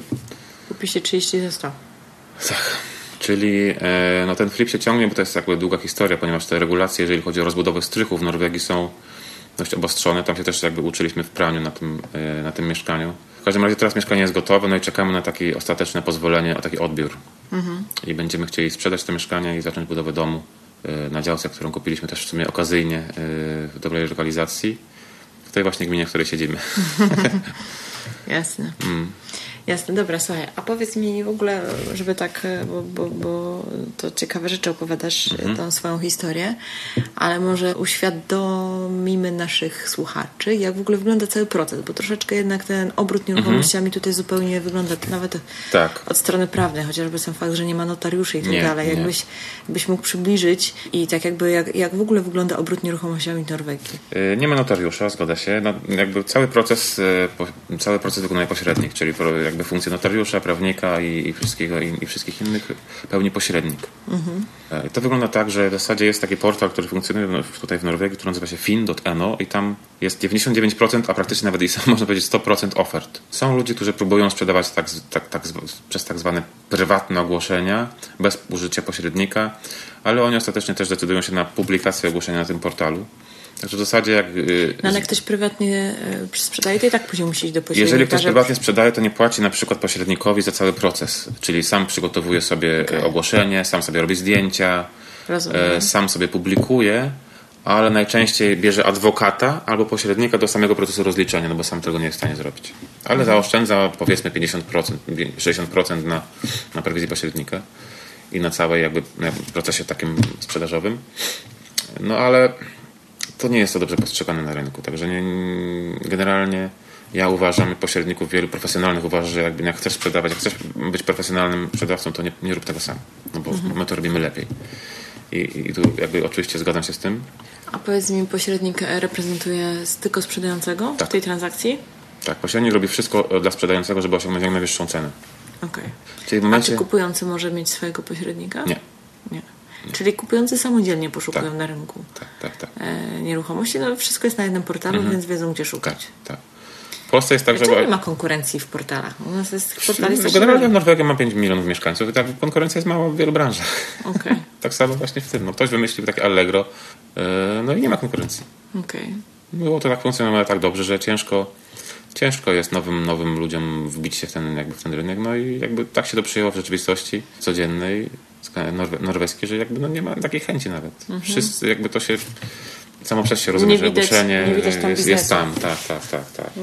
[SPEAKER 1] Kupiście 30 za 100.
[SPEAKER 2] tak. Czyli no ten flip się ciągnie, bo to jest jakby długa historia, ponieważ te regulacje, jeżeli chodzi o rozbudowę strychów w Norwegii są dość obostrzone. Tam się też jakby uczyliśmy w praniu na tym, e, na tym mieszkaniu. W każdym razie teraz mieszkanie jest gotowe, no i czekamy na takie ostateczne pozwolenie, o taki odbiór. I będziemy chcieli sprzedać to mieszkanie i zacząć budowę domu e, na działce, którą kupiliśmy też w sumie okazyjnie w dobrej lokalizacji. W tej właśnie gminie, w której siedzimy. [LAUGHS] [LAUGHS]
[SPEAKER 1] Jasne.
[SPEAKER 2] Mm.
[SPEAKER 1] Jasne, dobra, słuchaj, a powiedz mi w ogóle, żeby tak, e, bo, bo, bo to ciekawe rzeczy opowiadasz,
[SPEAKER 2] Mhm.
[SPEAKER 1] e, tą swoją historię, ale może uświadomimy naszych słuchaczy, jak w ogóle wygląda cały proces, bo troszeczkę jednak ten obrót nieruchomościami tutaj zupełnie wygląda nawet
[SPEAKER 2] Mhm. Tak.
[SPEAKER 1] od strony prawnej, chociażby sam fakt, że nie ma notariuszy i tak
[SPEAKER 2] Nie,
[SPEAKER 1] dalej. Jakbyś, jakbyś mógł przybliżyć i tak jakby, jak, jak w ogóle wygląda obrót nieruchomościami w Norwegii.
[SPEAKER 2] E, Nie ma notariusza, zgoda się. No, jakby cały proces, cały proces wykonuje pośrednik, czyli pro- jakby funkcję notariusza, prawnika i, i, wszystkiego, i, i wszystkich innych pełni pośrednik. E, To wygląda tak, że w zasadzie jest taki portal, który funkcjonuje tutaj w Norwegii, który nazywa się fin.no i tam jest 99%, a praktycznie nawet i sam, [LAUGHS] można powiedzieć 100% ofert. Są ludzie, którzy próbują sprzedawać tak, tak, tak, przez tak zwane prywatne ogłoszenia, bez użycia pośrednika, ale oni ostatecznie też decydują się na publikację ogłoszenia na tym portalu. Także w zasadzie jak... y,
[SPEAKER 1] No ale ktoś prywatnie e, sprzedaje, to i tak później musi iść do pośrednika.
[SPEAKER 2] jeżeli ktoś prywatnie sprzedaje, to nie płaci na przykład pośrednikowi za cały proces. Czyli sam przygotowuje sobie
[SPEAKER 1] Okej.
[SPEAKER 2] ogłoszenie, sam sobie robi zdjęcia,
[SPEAKER 1] Rozumiem.
[SPEAKER 2] e, sam sobie publikuje, ale najczęściej bierze adwokata albo pośrednika do samego procesu rozliczenia, no bo sam tego nie jest w stanie zrobić. Ale
[SPEAKER 1] Mhm.
[SPEAKER 2] zaoszczędza powiedzmy 50%, 60% na, na prowizji pośrednika i na całej jakby na procesie takim sprzedażowym. No ale to nie jest to dobrze postrzegane na rynku. Także nie, generalnie ja uważam, i pośredników wielu profesjonalnych uważa, że jakby jak chcesz sprzedawać, jak chcesz być profesjonalnym sprzedawcą, to nie, nie rób tego sam, no bo my to robimy lepiej. I, I tu jakby oczywiście zgadzam się z tym.
[SPEAKER 1] A powiedz mi, pośrednik e, reprezentuje tylko sprzedającego w
[SPEAKER 2] Tak.
[SPEAKER 1] tej transakcji?
[SPEAKER 2] Tak, pośrednik robi wszystko e, dla sprzedającego, żeby osiągnąć jak najwyższą cenę.
[SPEAKER 1] Okej.
[SPEAKER 2] Czyli w
[SPEAKER 1] A
[SPEAKER 2] momencie...
[SPEAKER 1] czy kupujący może mieć swojego pośrednika?
[SPEAKER 2] Nie.
[SPEAKER 1] Nie. Czyli kupujący samodzielnie poszukują
[SPEAKER 2] Tak.
[SPEAKER 1] na rynku
[SPEAKER 2] Tak, tak, tak.
[SPEAKER 1] e, nieruchomości. No, wszystko jest na jednym portalu, więc wiedzą, gdzie
[SPEAKER 2] Tak,
[SPEAKER 1] szukać.
[SPEAKER 2] tak. W Polsce jest tak, że...
[SPEAKER 1] Czemu nie ma konkurencji w portalach? U nas jest portali
[SPEAKER 2] No, Generalnie Norwegia ma 5 milionów mieszkańców i tak konkurencja jest mała w wielu branżach.
[SPEAKER 1] Okej, [LAUGHS]
[SPEAKER 2] Tak samo właśnie w tym. No, ktoś wymyślił takie Allegro, e, no i nie ma konkurencji.
[SPEAKER 1] okej.
[SPEAKER 2] Było to tak funkcjonowało tak dobrze, że ciężko, ciężko jest nowym, nowym ludziom wbić się w ten, jakby w ten rynek. No i jakby tak się to przyjęło w rzeczywistości codziennej, norwe, norweskiej, że jakby no nie ma takiej chęci nawet. Wszyscy jakby to się samo przez się rozumie,
[SPEAKER 1] Mhm. Nie
[SPEAKER 2] że
[SPEAKER 1] widać-
[SPEAKER 2] ogłoszenie
[SPEAKER 1] tam
[SPEAKER 2] jest, jest tam. Tak, tak, tak. tak. I,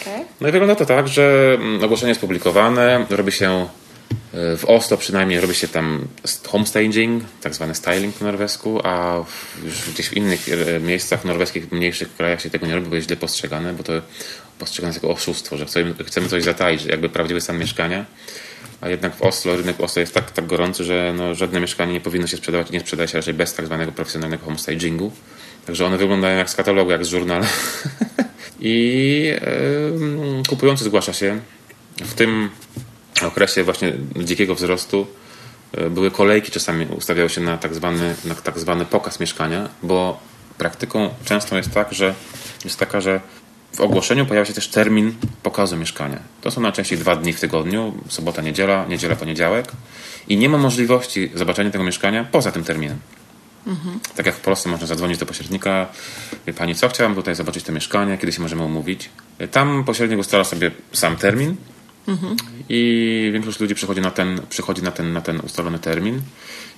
[SPEAKER 1] Okej.
[SPEAKER 2] no i wygląda to tak, że mm, ogłoszenie jest publikowane, robi się y, w Oslo przynajmniej robi się tam st- homestaging, tak zwany styling po norwesku, a już gdzieś w innych e, miejscach norweskich, mniejszych krajach się tego nie robi, bo jest źle postrzegane, bo to postrzegane jest jako oszustwo, że chcemy, chcemy coś zataić, że jakby prawdziwy stan mieszkania. A jednak w Oslo, rynek Oslo jest tak, tak gorący, że no, żadne mieszkanie nie powinno się sprzedawać nie sprzedaje się raczej bez tak zwanego profesjonalnego homestagingu. Także one wyglądają jak z katalogu, jak z żurnalu. [LAUGHS] I em, kupujący zgłasza się. W tym okresie właśnie dzikiego wzrostu e, były kolejki, czasami ustawiały się na tak zwany, na tak zwany pokaz mieszkania, bo praktyką często jest tak, że jest taka, że w ogłoszeniu pojawia się też termin pokazu mieszkania. To są najczęściej dwa dni w tygodniu, sobota, niedziela, niedziela, poniedziałek i nie ma możliwości zobaczenia tego mieszkania poza tym terminem. Tak jak w Polsce można zadzwonić do pośrednika. Wie pani co, chciałam tutaj zobaczyć to mieszkanie, kiedy się możemy umówić. Tam pośrednik ustala sobie sam termin i większość ludzi przychodzi na ten, przychodzi na ten, na ten ustalony termin.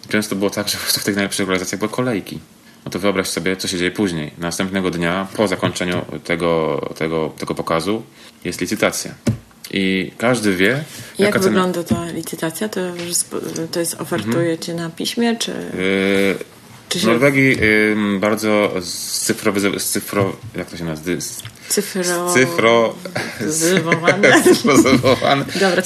[SPEAKER 2] Często było tak, że po [LAUGHS] prostu w tych najlepszych lokalizacjach były kolejki. No to wyobraź sobie, co się dzieje później. Następnego dnia, po zakończeniu tego, tego, tego pokazu, jest licytacja. I każdy wie,
[SPEAKER 1] Jak
[SPEAKER 2] cena...
[SPEAKER 1] wygląda ta licytacja? To, to jest ofertujecie na piśmie, czy,
[SPEAKER 2] Yy, W Norwegii ym, bardzo cyfrowy, cyfro, jak to się nazywa?
[SPEAKER 1] Cyfro...
[SPEAKER 2] Cyfro...
[SPEAKER 1] Zywowane? [LAUGHS] [LAUGHS] Dobra,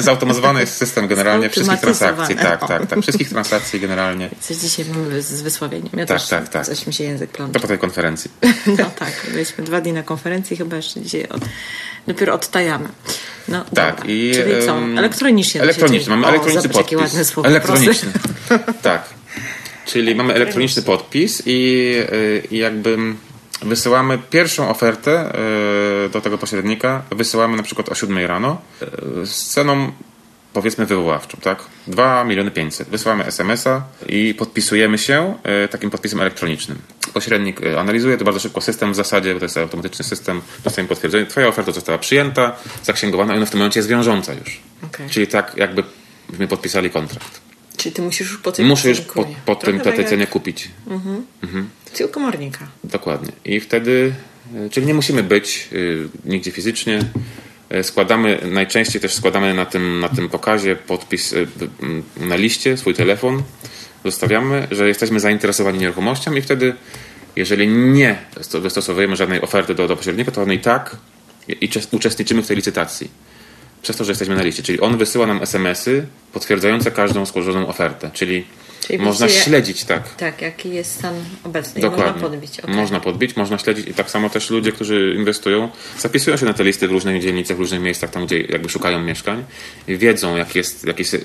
[SPEAKER 2] zautomatyzowany, jest system generalnie wszystkich transakcji. Tak, tak, tak. Wszystkich transakcji generalnie.
[SPEAKER 1] Coś dzisiaj mamy z wysławieniem. Ja
[SPEAKER 2] Tak,
[SPEAKER 1] też,
[SPEAKER 2] tak, tak.
[SPEAKER 1] Coś mi się język plącze.
[SPEAKER 2] To po tej konferencji. [LAUGHS]
[SPEAKER 1] No tak, byliśmy dwa dni na konferencji, chyba jeszcze dzisiaj od, dopiero odtajamy. No,
[SPEAKER 2] Tak,
[SPEAKER 1] dobra.
[SPEAKER 2] i,
[SPEAKER 1] Czyli co? Elektronicznie.
[SPEAKER 2] Elektroniczny, mamy
[SPEAKER 1] o,
[SPEAKER 2] elektroniczny
[SPEAKER 1] zobacz, jakie
[SPEAKER 2] podpis.
[SPEAKER 1] ładne słowo.
[SPEAKER 2] Elektroniczny. tak. Czyli mamy elektroniczny podpis i, y, i jakby wysyłamy pierwszą ofertę y, do tego pośrednika, wysyłamy na przykład o 7 rano y, z ceną powiedzmy wywoławczą, tak? 2 miliony 500. Wysyłamy SMS-a i podpisujemy się y, takim podpisem elektronicznym. Pośrednik analizuje to bardzo szybko system w zasadzie, bo to jest automatyczny system, dostajemy potwierdzenie. Twoja oferta została przyjęta, zaksięgowana i ona w tym momencie jest wiążąca już.
[SPEAKER 1] Okej.
[SPEAKER 2] Czyli tak jakby podpisali kontrakt.
[SPEAKER 1] Czyli ty musisz już po tym
[SPEAKER 2] Muszę już po, po tym
[SPEAKER 1] tak
[SPEAKER 2] petycenie
[SPEAKER 1] jak
[SPEAKER 2] kupić.
[SPEAKER 1] Tył komornika.
[SPEAKER 2] Dokładnie. I wtedy, y, czyli nie musimy być y, nigdzie fizycznie. Y, Składamy, najczęściej też składamy na tym, na tym pokazie podpis y, y, na liście, swój telefon. Zostawiamy, że jesteśmy zainteresowani nieruchomością i wtedy, jeżeli nie sto- wystosowujemy żadnej oferty do, do pośrednika, to on i tak i, i czes- uczestniczymy w tej licytacji. Przez to, że jesteśmy na liście. Czyli on wysyła nam SMS-y potwierdzające każdą złożoną ofertę. Czyli,
[SPEAKER 1] Czyli
[SPEAKER 2] można
[SPEAKER 1] widzicie-
[SPEAKER 2] śledzić, tak.
[SPEAKER 1] Tak, jaki jest stan obecny. I
[SPEAKER 2] Dokładnie.
[SPEAKER 1] Można podbić. okej.
[SPEAKER 2] Można podbić, można śledzić i tak samo też ludzie, którzy inwestują, zapisują się na te listy w różnych dzielnicach, w różnych miejscach, tam gdzie jakby szukają mieszkań i wiedzą, jaki jest, jaki jest,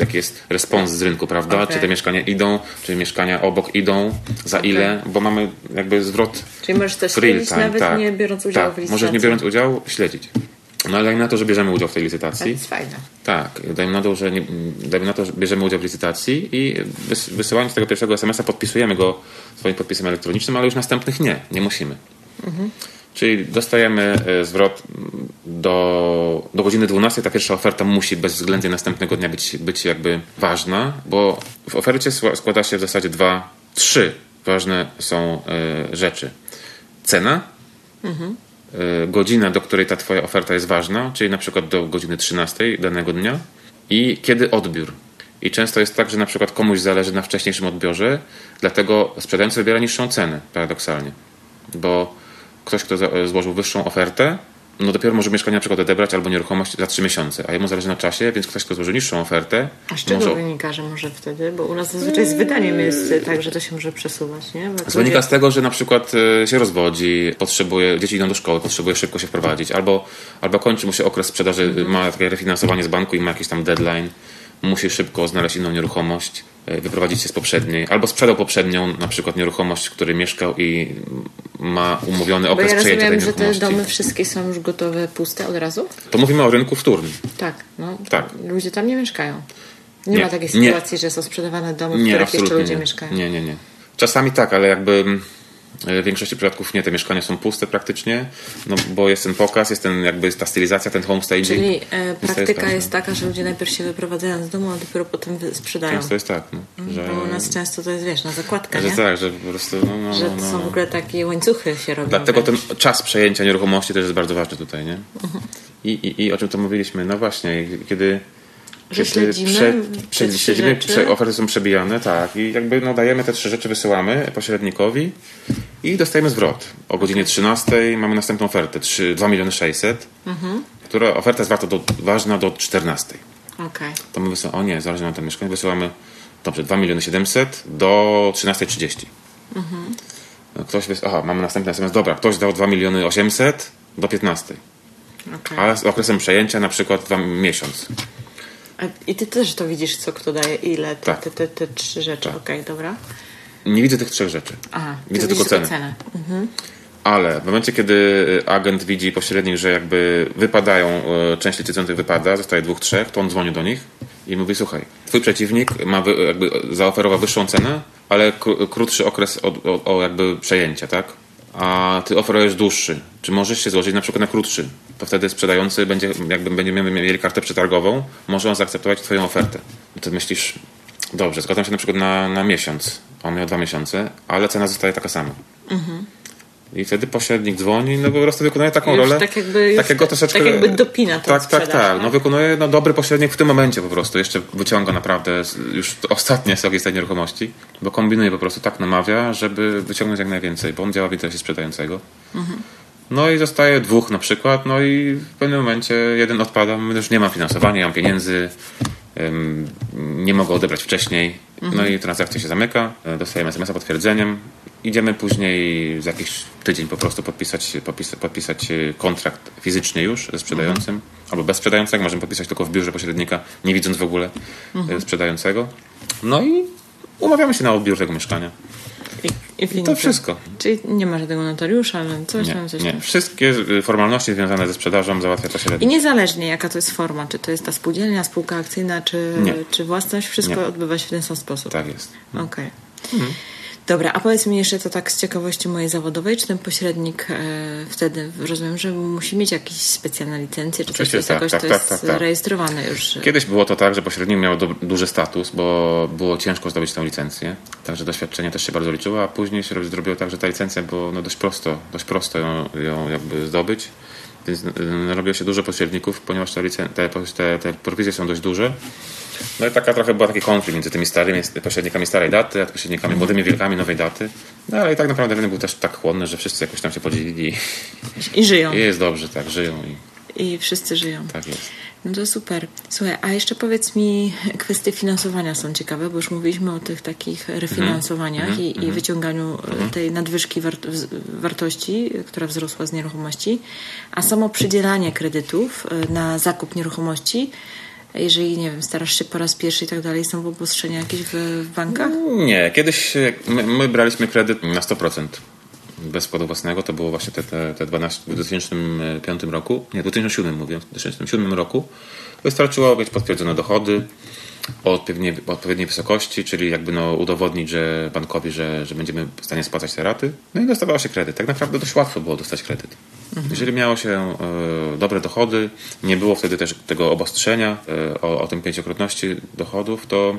[SPEAKER 2] jaki jest respons z rynku, prawda?
[SPEAKER 1] Okej.
[SPEAKER 2] Czy te mieszkania idą, czy mieszkania obok idą, za
[SPEAKER 1] Okej.
[SPEAKER 2] ile, bo mamy jakby zwrot
[SPEAKER 1] Czyli możesz
[SPEAKER 2] real
[SPEAKER 1] śledzić
[SPEAKER 2] time.
[SPEAKER 1] nawet
[SPEAKER 2] tak.
[SPEAKER 1] nie biorąc udziału
[SPEAKER 2] tak.
[SPEAKER 1] w licytacji.
[SPEAKER 2] Możesz nie biorąc udziału, śledzić. No ale dajmy na to, że bierzemy udział w tej
[SPEAKER 1] To
[SPEAKER 2] licytacji.
[SPEAKER 1] jest fajne.
[SPEAKER 2] Tak, dajmy na to, że, nie, dajmy na to, że bierzemy udział w licytacji i wys, wysyłając tego pierwszego SMS-a podpisujemy go swoim podpisem elektronicznym, ale już następnych nie, nie musimy. Czyli dostajemy e, zwrot do, do godziny 12. Ta pierwsza oferta musi bezwzględnie następnego dnia być, być jakby ważna, bo w ofercie składa się w zasadzie dwa, trzy ważne są e, rzeczy. Cena, y, godzinę, do której ta Twoja oferta jest ważna, czyli na przykład do godziny 13 danego dnia i kiedy odbiór. I często jest tak, że na przykład komuś zależy na wcześniejszym odbiorze, dlatego sprzedający wybiera niższą cenę, paradoksalnie. Bo ktoś, kto za- złożył wyższą ofertę, no dopiero może mieszkanie na przykład odebrać albo nieruchomość za 3 miesiące, a jemu zależy na czasie, więc ktoś, kto złożył niższą ofertę,
[SPEAKER 1] A z czego
[SPEAKER 2] może
[SPEAKER 1] wynika, że może wtedy? Bo u nas zazwyczaj z wydaniem jest tak, że to się może przesuwać, nie? Bo
[SPEAKER 2] wynika
[SPEAKER 1] ludzie-
[SPEAKER 2] z tego, że na przykład e, się rozwodzi, potrzebuje, dzieci idą do szkoły, potrzebuje szybko się wprowadzić, albo, albo kończy mu się okres sprzedaży, ma takie refinansowanie z banku i ma jakiś tam deadline, musi szybko znaleźć inną nieruchomość, e, wyprowadzić się z poprzedniej, albo sprzedał poprzednią na przykład nieruchomość, w której mieszkał i ma umówiony
[SPEAKER 1] Bo
[SPEAKER 2] okres
[SPEAKER 1] ja
[SPEAKER 2] przejęcia
[SPEAKER 1] rozumiem, że te domy wszystkie są już gotowe, puste od razu?
[SPEAKER 2] To mówimy o rynku wtórnym.
[SPEAKER 1] Tak, no.
[SPEAKER 2] Tak.
[SPEAKER 1] Ludzie tam nie mieszkają. Nie,
[SPEAKER 2] Nie,
[SPEAKER 1] ma takiej
[SPEAKER 2] nie.
[SPEAKER 1] sytuacji, że są sprzedawane domy, w
[SPEAKER 2] Nie,
[SPEAKER 1] których jeszcze ludzie
[SPEAKER 2] nie.
[SPEAKER 1] mieszkają.
[SPEAKER 2] Nie, nie, nie. Czasami tak, ale jakby mm, w większości przypadków nie, te mieszkania są puste praktycznie, no bo jest ten pokaz, jest ten jakby ta stylizacja, ten homestaging.
[SPEAKER 1] Czyli e,
[SPEAKER 2] jest
[SPEAKER 1] praktyka
[SPEAKER 2] ważne.
[SPEAKER 1] jest taka, że ludzie najpierw się wyprowadzają z domu, a dopiero potem sprzedają.
[SPEAKER 2] Często jest tak, no, że,
[SPEAKER 1] Bo u nas często to jest, wiesz, na zakładkę,
[SPEAKER 2] że
[SPEAKER 1] nie?
[SPEAKER 2] tak, że po prostu no, no,
[SPEAKER 1] Że
[SPEAKER 2] no,
[SPEAKER 1] to
[SPEAKER 2] no,
[SPEAKER 1] są w
[SPEAKER 2] no.
[SPEAKER 1] ogóle takie łańcuchy się robią.
[SPEAKER 2] Dlatego ten czas przejęcia nieruchomości też jest bardzo ważny tutaj, nie? I, i, I o czym to mówiliśmy? No właśnie, kiedy...
[SPEAKER 1] Że śledzimy
[SPEAKER 2] prze, śledzimy,
[SPEAKER 1] rzeczy.
[SPEAKER 2] prze, oferty są przebijane, tak. I jakby no, dajemy te trzy rzeczy, wysyłamy pośrednikowi i dostajemy zwrot. O godzinie 13 mamy następną ofertę, 3, 2 miliony 600,
[SPEAKER 1] Mhm.
[SPEAKER 2] która oferta jest warta do, ważna do 14.
[SPEAKER 1] Okej.
[SPEAKER 2] To my wysyłamy, o nie, zależy nam to mieszkanie, wysyłamy dobrze, 2 miliony 700 do 13.30. No, Ktoś wys... Aha, mamy następny SMS. Dobra, ktoś dał 2 miliony 800 do 15.
[SPEAKER 1] okej.
[SPEAKER 2] A z okresem przejęcia na przykład 2 miesiąc.
[SPEAKER 1] I ty też to widzisz, co kto daje, ile, te,
[SPEAKER 2] Tak.
[SPEAKER 1] te, te, te trzy rzeczy.
[SPEAKER 2] Tak.
[SPEAKER 1] Okej, dobra.
[SPEAKER 2] Nie widzę tych trzech rzeczy.
[SPEAKER 1] Aha,
[SPEAKER 2] Widzę tylko cenę. Ale w momencie, kiedy agent widzi pośrednik, że jakby wypadają, e, część licytujących wypada, zostaje dwóch, trzech, to on dzwoni do nich i mówi, słuchaj, twój przeciwnik ma wy, jakby zaoferował wyższą cenę, ale kró- krótszy okres od, o, o jakby przejęcia, tak? A ty oferujesz dłuższy. Czy możesz się złożyć na przykład na krótszy? To wtedy sprzedający będzie, jakby będziemy mieli kartę przetargową, może on zaakceptować twoją ofertę. No Ty myślisz, dobrze, zgadzam się na przykład na, na miesiąc. On miał dwa miesiące, ale cena zostaje taka sama. I wtedy pośrednik dzwoni, no po prostu wykonuje taką
[SPEAKER 1] Już
[SPEAKER 2] rolę.
[SPEAKER 1] tak jakby
[SPEAKER 2] takiego
[SPEAKER 1] tak-
[SPEAKER 2] troszeczkę,
[SPEAKER 1] tak jakby dopina tą
[SPEAKER 2] Tak, tak, tak.
[SPEAKER 1] tak?
[SPEAKER 2] No wykonuje no, dobry pośrednik w tym momencie po prostu. Jeszcze wyciąga naprawdę już ostatnie soki z tej nieruchomości, bo kombinuje po prostu tak namawia, żeby wyciągnąć jak najwięcej, bo on działa w interesie sprzedającego. No i zostaje dwóch na przykład, no i w pewnym momencie jeden odpada, już nie mam finansowania, nie mam pieniędzy, nie mogę odebrać wcześniej, no i transakcja się zamyka, e, dostajemy SMS-a potwierdzeniem, idziemy później za jakiś tydzień po prostu podpisać, podpis, podpisać e, kontrakt fizycznie już ze sprzedającym, albo bez sprzedającego, możemy podpisać tylko w biurze pośrednika, nie widząc w ogóle e, sprzedającego. No i umawiamy się na odbiór tego mieszkania.
[SPEAKER 1] I, i
[SPEAKER 2] I to wszystko.
[SPEAKER 1] Czyli nie ma żadnego notariusza, ale coś
[SPEAKER 2] Nie,
[SPEAKER 1] tam, coś
[SPEAKER 2] nie.
[SPEAKER 1] tam.
[SPEAKER 2] Wszystkie formalności związane ze sprzedażą załatwia
[SPEAKER 1] I
[SPEAKER 2] pośrednik.
[SPEAKER 1] niezależnie jaka to jest forma, czy to jest ta spółdzielnia, spółka akcyjna, czy,
[SPEAKER 2] Nie.
[SPEAKER 1] czy własność, wszystko
[SPEAKER 2] Nie.
[SPEAKER 1] odbywa się w ten sam sposób.
[SPEAKER 2] Tak jest.
[SPEAKER 1] Okej. Dobra, a powiedz mi jeszcze to tak z ciekawości mojej zawodowej, czy ten pośrednik e, wtedy, rozumiem, że musi mieć jakieś specjalne licencje, czy coś
[SPEAKER 2] Oczywiście,
[SPEAKER 1] jest
[SPEAKER 2] tak,
[SPEAKER 1] jakoś
[SPEAKER 2] tak,
[SPEAKER 1] to
[SPEAKER 2] tak,
[SPEAKER 1] jest
[SPEAKER 2] tak, tak.
[SPEAKER 1] rejestrowane już? że-
[SPEAKER 2] Kiedyś było to tak, że pośrednik miał du- duży status, bo było ciężko zdobyć tę licencję. Także doświadczenie też się bardzo liczyło, a później się zrobiło tak, że ta licencja było no, dość prosto, dość prosto ją, ją jakby zdobyć. Więc y, robiło się dużo pośredników, ponieważ te, te, te, te prowizje są dość duże. No i taka trochę była taki konflikt między tymi starymi pośrednikami starej daty, a pośrednikami młodymi wilkami nowej daty. No ale i tak naprawdę rynek był też tak chłonny, że wszyscy jakoś tam się podzielili
[SPEAKER 1] I żyją.
[SPEAKER 2] i jest dobrze, tak, żyją i
[SPEAKER 1] I wszyscy żyją.
[SPEAKER 2] tak jest.
[SPEAKER 1] No to super. Słuchaj, a jeszcze powiedz mi, kwestie finansowania są ciekawe, bo już mówiliśmy o tych takich refinansowaniach i, i wyciąganiu e, tej nadwyżki wart- wartości, która wzrosła z nieruchomości, a samo przydzielanie kredytów e, na zakup nieruchomości, jeżeli, nie wiem, starasz się po raz pierwszy i tak dalej, są obostrzenia jakieś w, bankach?
[SPEAKER 2] Nie, kiedyś my, my braliśmy kredyt na 100% bez wkładu własnego. To było właśnie te, te, te 12 w 2005 roku, nie, w 2007 mówię, w 2007 roku. Wystarczyło mieć potwierdzone dochody o odpowiedniej, o odpowiedniej wysokości, czyli jakby no udowodnić, że bankowi, że, że będziemy w stanie spłacać te raty. No i dostawało się kredyt. Tak naprawdę dość łatwo było dostać kredyt. Jeżeli miało się e, dobre dochody, nie było wtedy też tego obostrzenia e, o, o tym pięciokrotności dochodów, to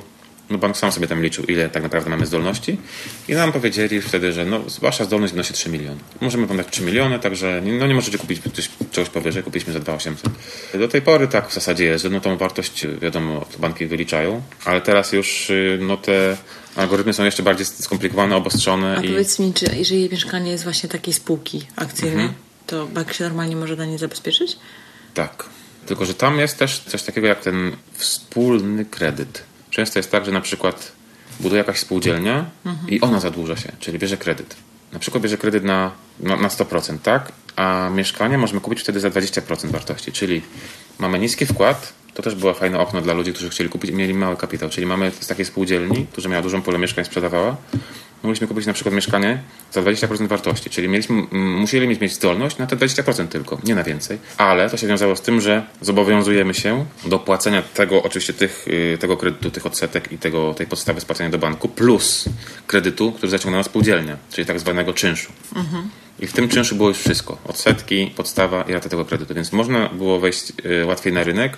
[SPEAKER 2] no bank sam sobie tam liczył, ile tak naprawdę mamy zdolności i nam powiedzieli wtedy, że no, wasza zdolność wynosi 3 miliony. Możemy wam dać 3 miliony, także nie- no, nie możecie kupić coś, czegoś powyżej, kupiliśmy za 2800. Do tej pory tak w zasadzie jest, że no, tą wartość wiadomo, banki wyliczają, ale teraz już y, no, te algorytmy są jeszcze bardziej skomplikowane, obostrzone
[SPEAKER 1] A
[SPEAKER 2] i
[SPEAKER 1] powiedz mi, czy jeżeli mieszkanie jest właśnie takiej spółki akcyjnej, to bank się normalnie może na nie zabezpieczyć?
[SPEAKER 2] Tak. Tylko, że tam jest też coś takiego jak ten wspólny kredyt. Często jest tak, że na przykład buduje jakaś spółdzielnia i ona zadłuża się, czyli bierze kredyt. Na przykład bierze kredyt na, na, na 100%, tak? A mieszkanie możemy kupić wtedy za 20% wartości, czyli mamy niski wkład. To też było fajne okno dla ludzi, którzy chcieli kupić mieli mały kapitał. Czyli mamy z takiej spółdzielni, która miała dużą pulę mieszkań, sprzedawała. Mogliśmy kupić na przykład mieszkanie za 20% wartości, czyli mieliśmy, musieli mieć, zdolność na te 20% tylko, nie na więcej. Ale to się wiązało z tym, że zobowiązujemy się do płacenia tego, oczywiście tych, y, tego kredytu, tych odsetek i tego, tej podstawy spłacenia do banku, plus kredytu, który zaciągnęła spółdzielnia, czyli tak zwanego czynszu. I w tym czynszu było już wszystko. Odsetki, podstawa i rata tego kredytu. Więc można było wejść y, łatwiej na rynek,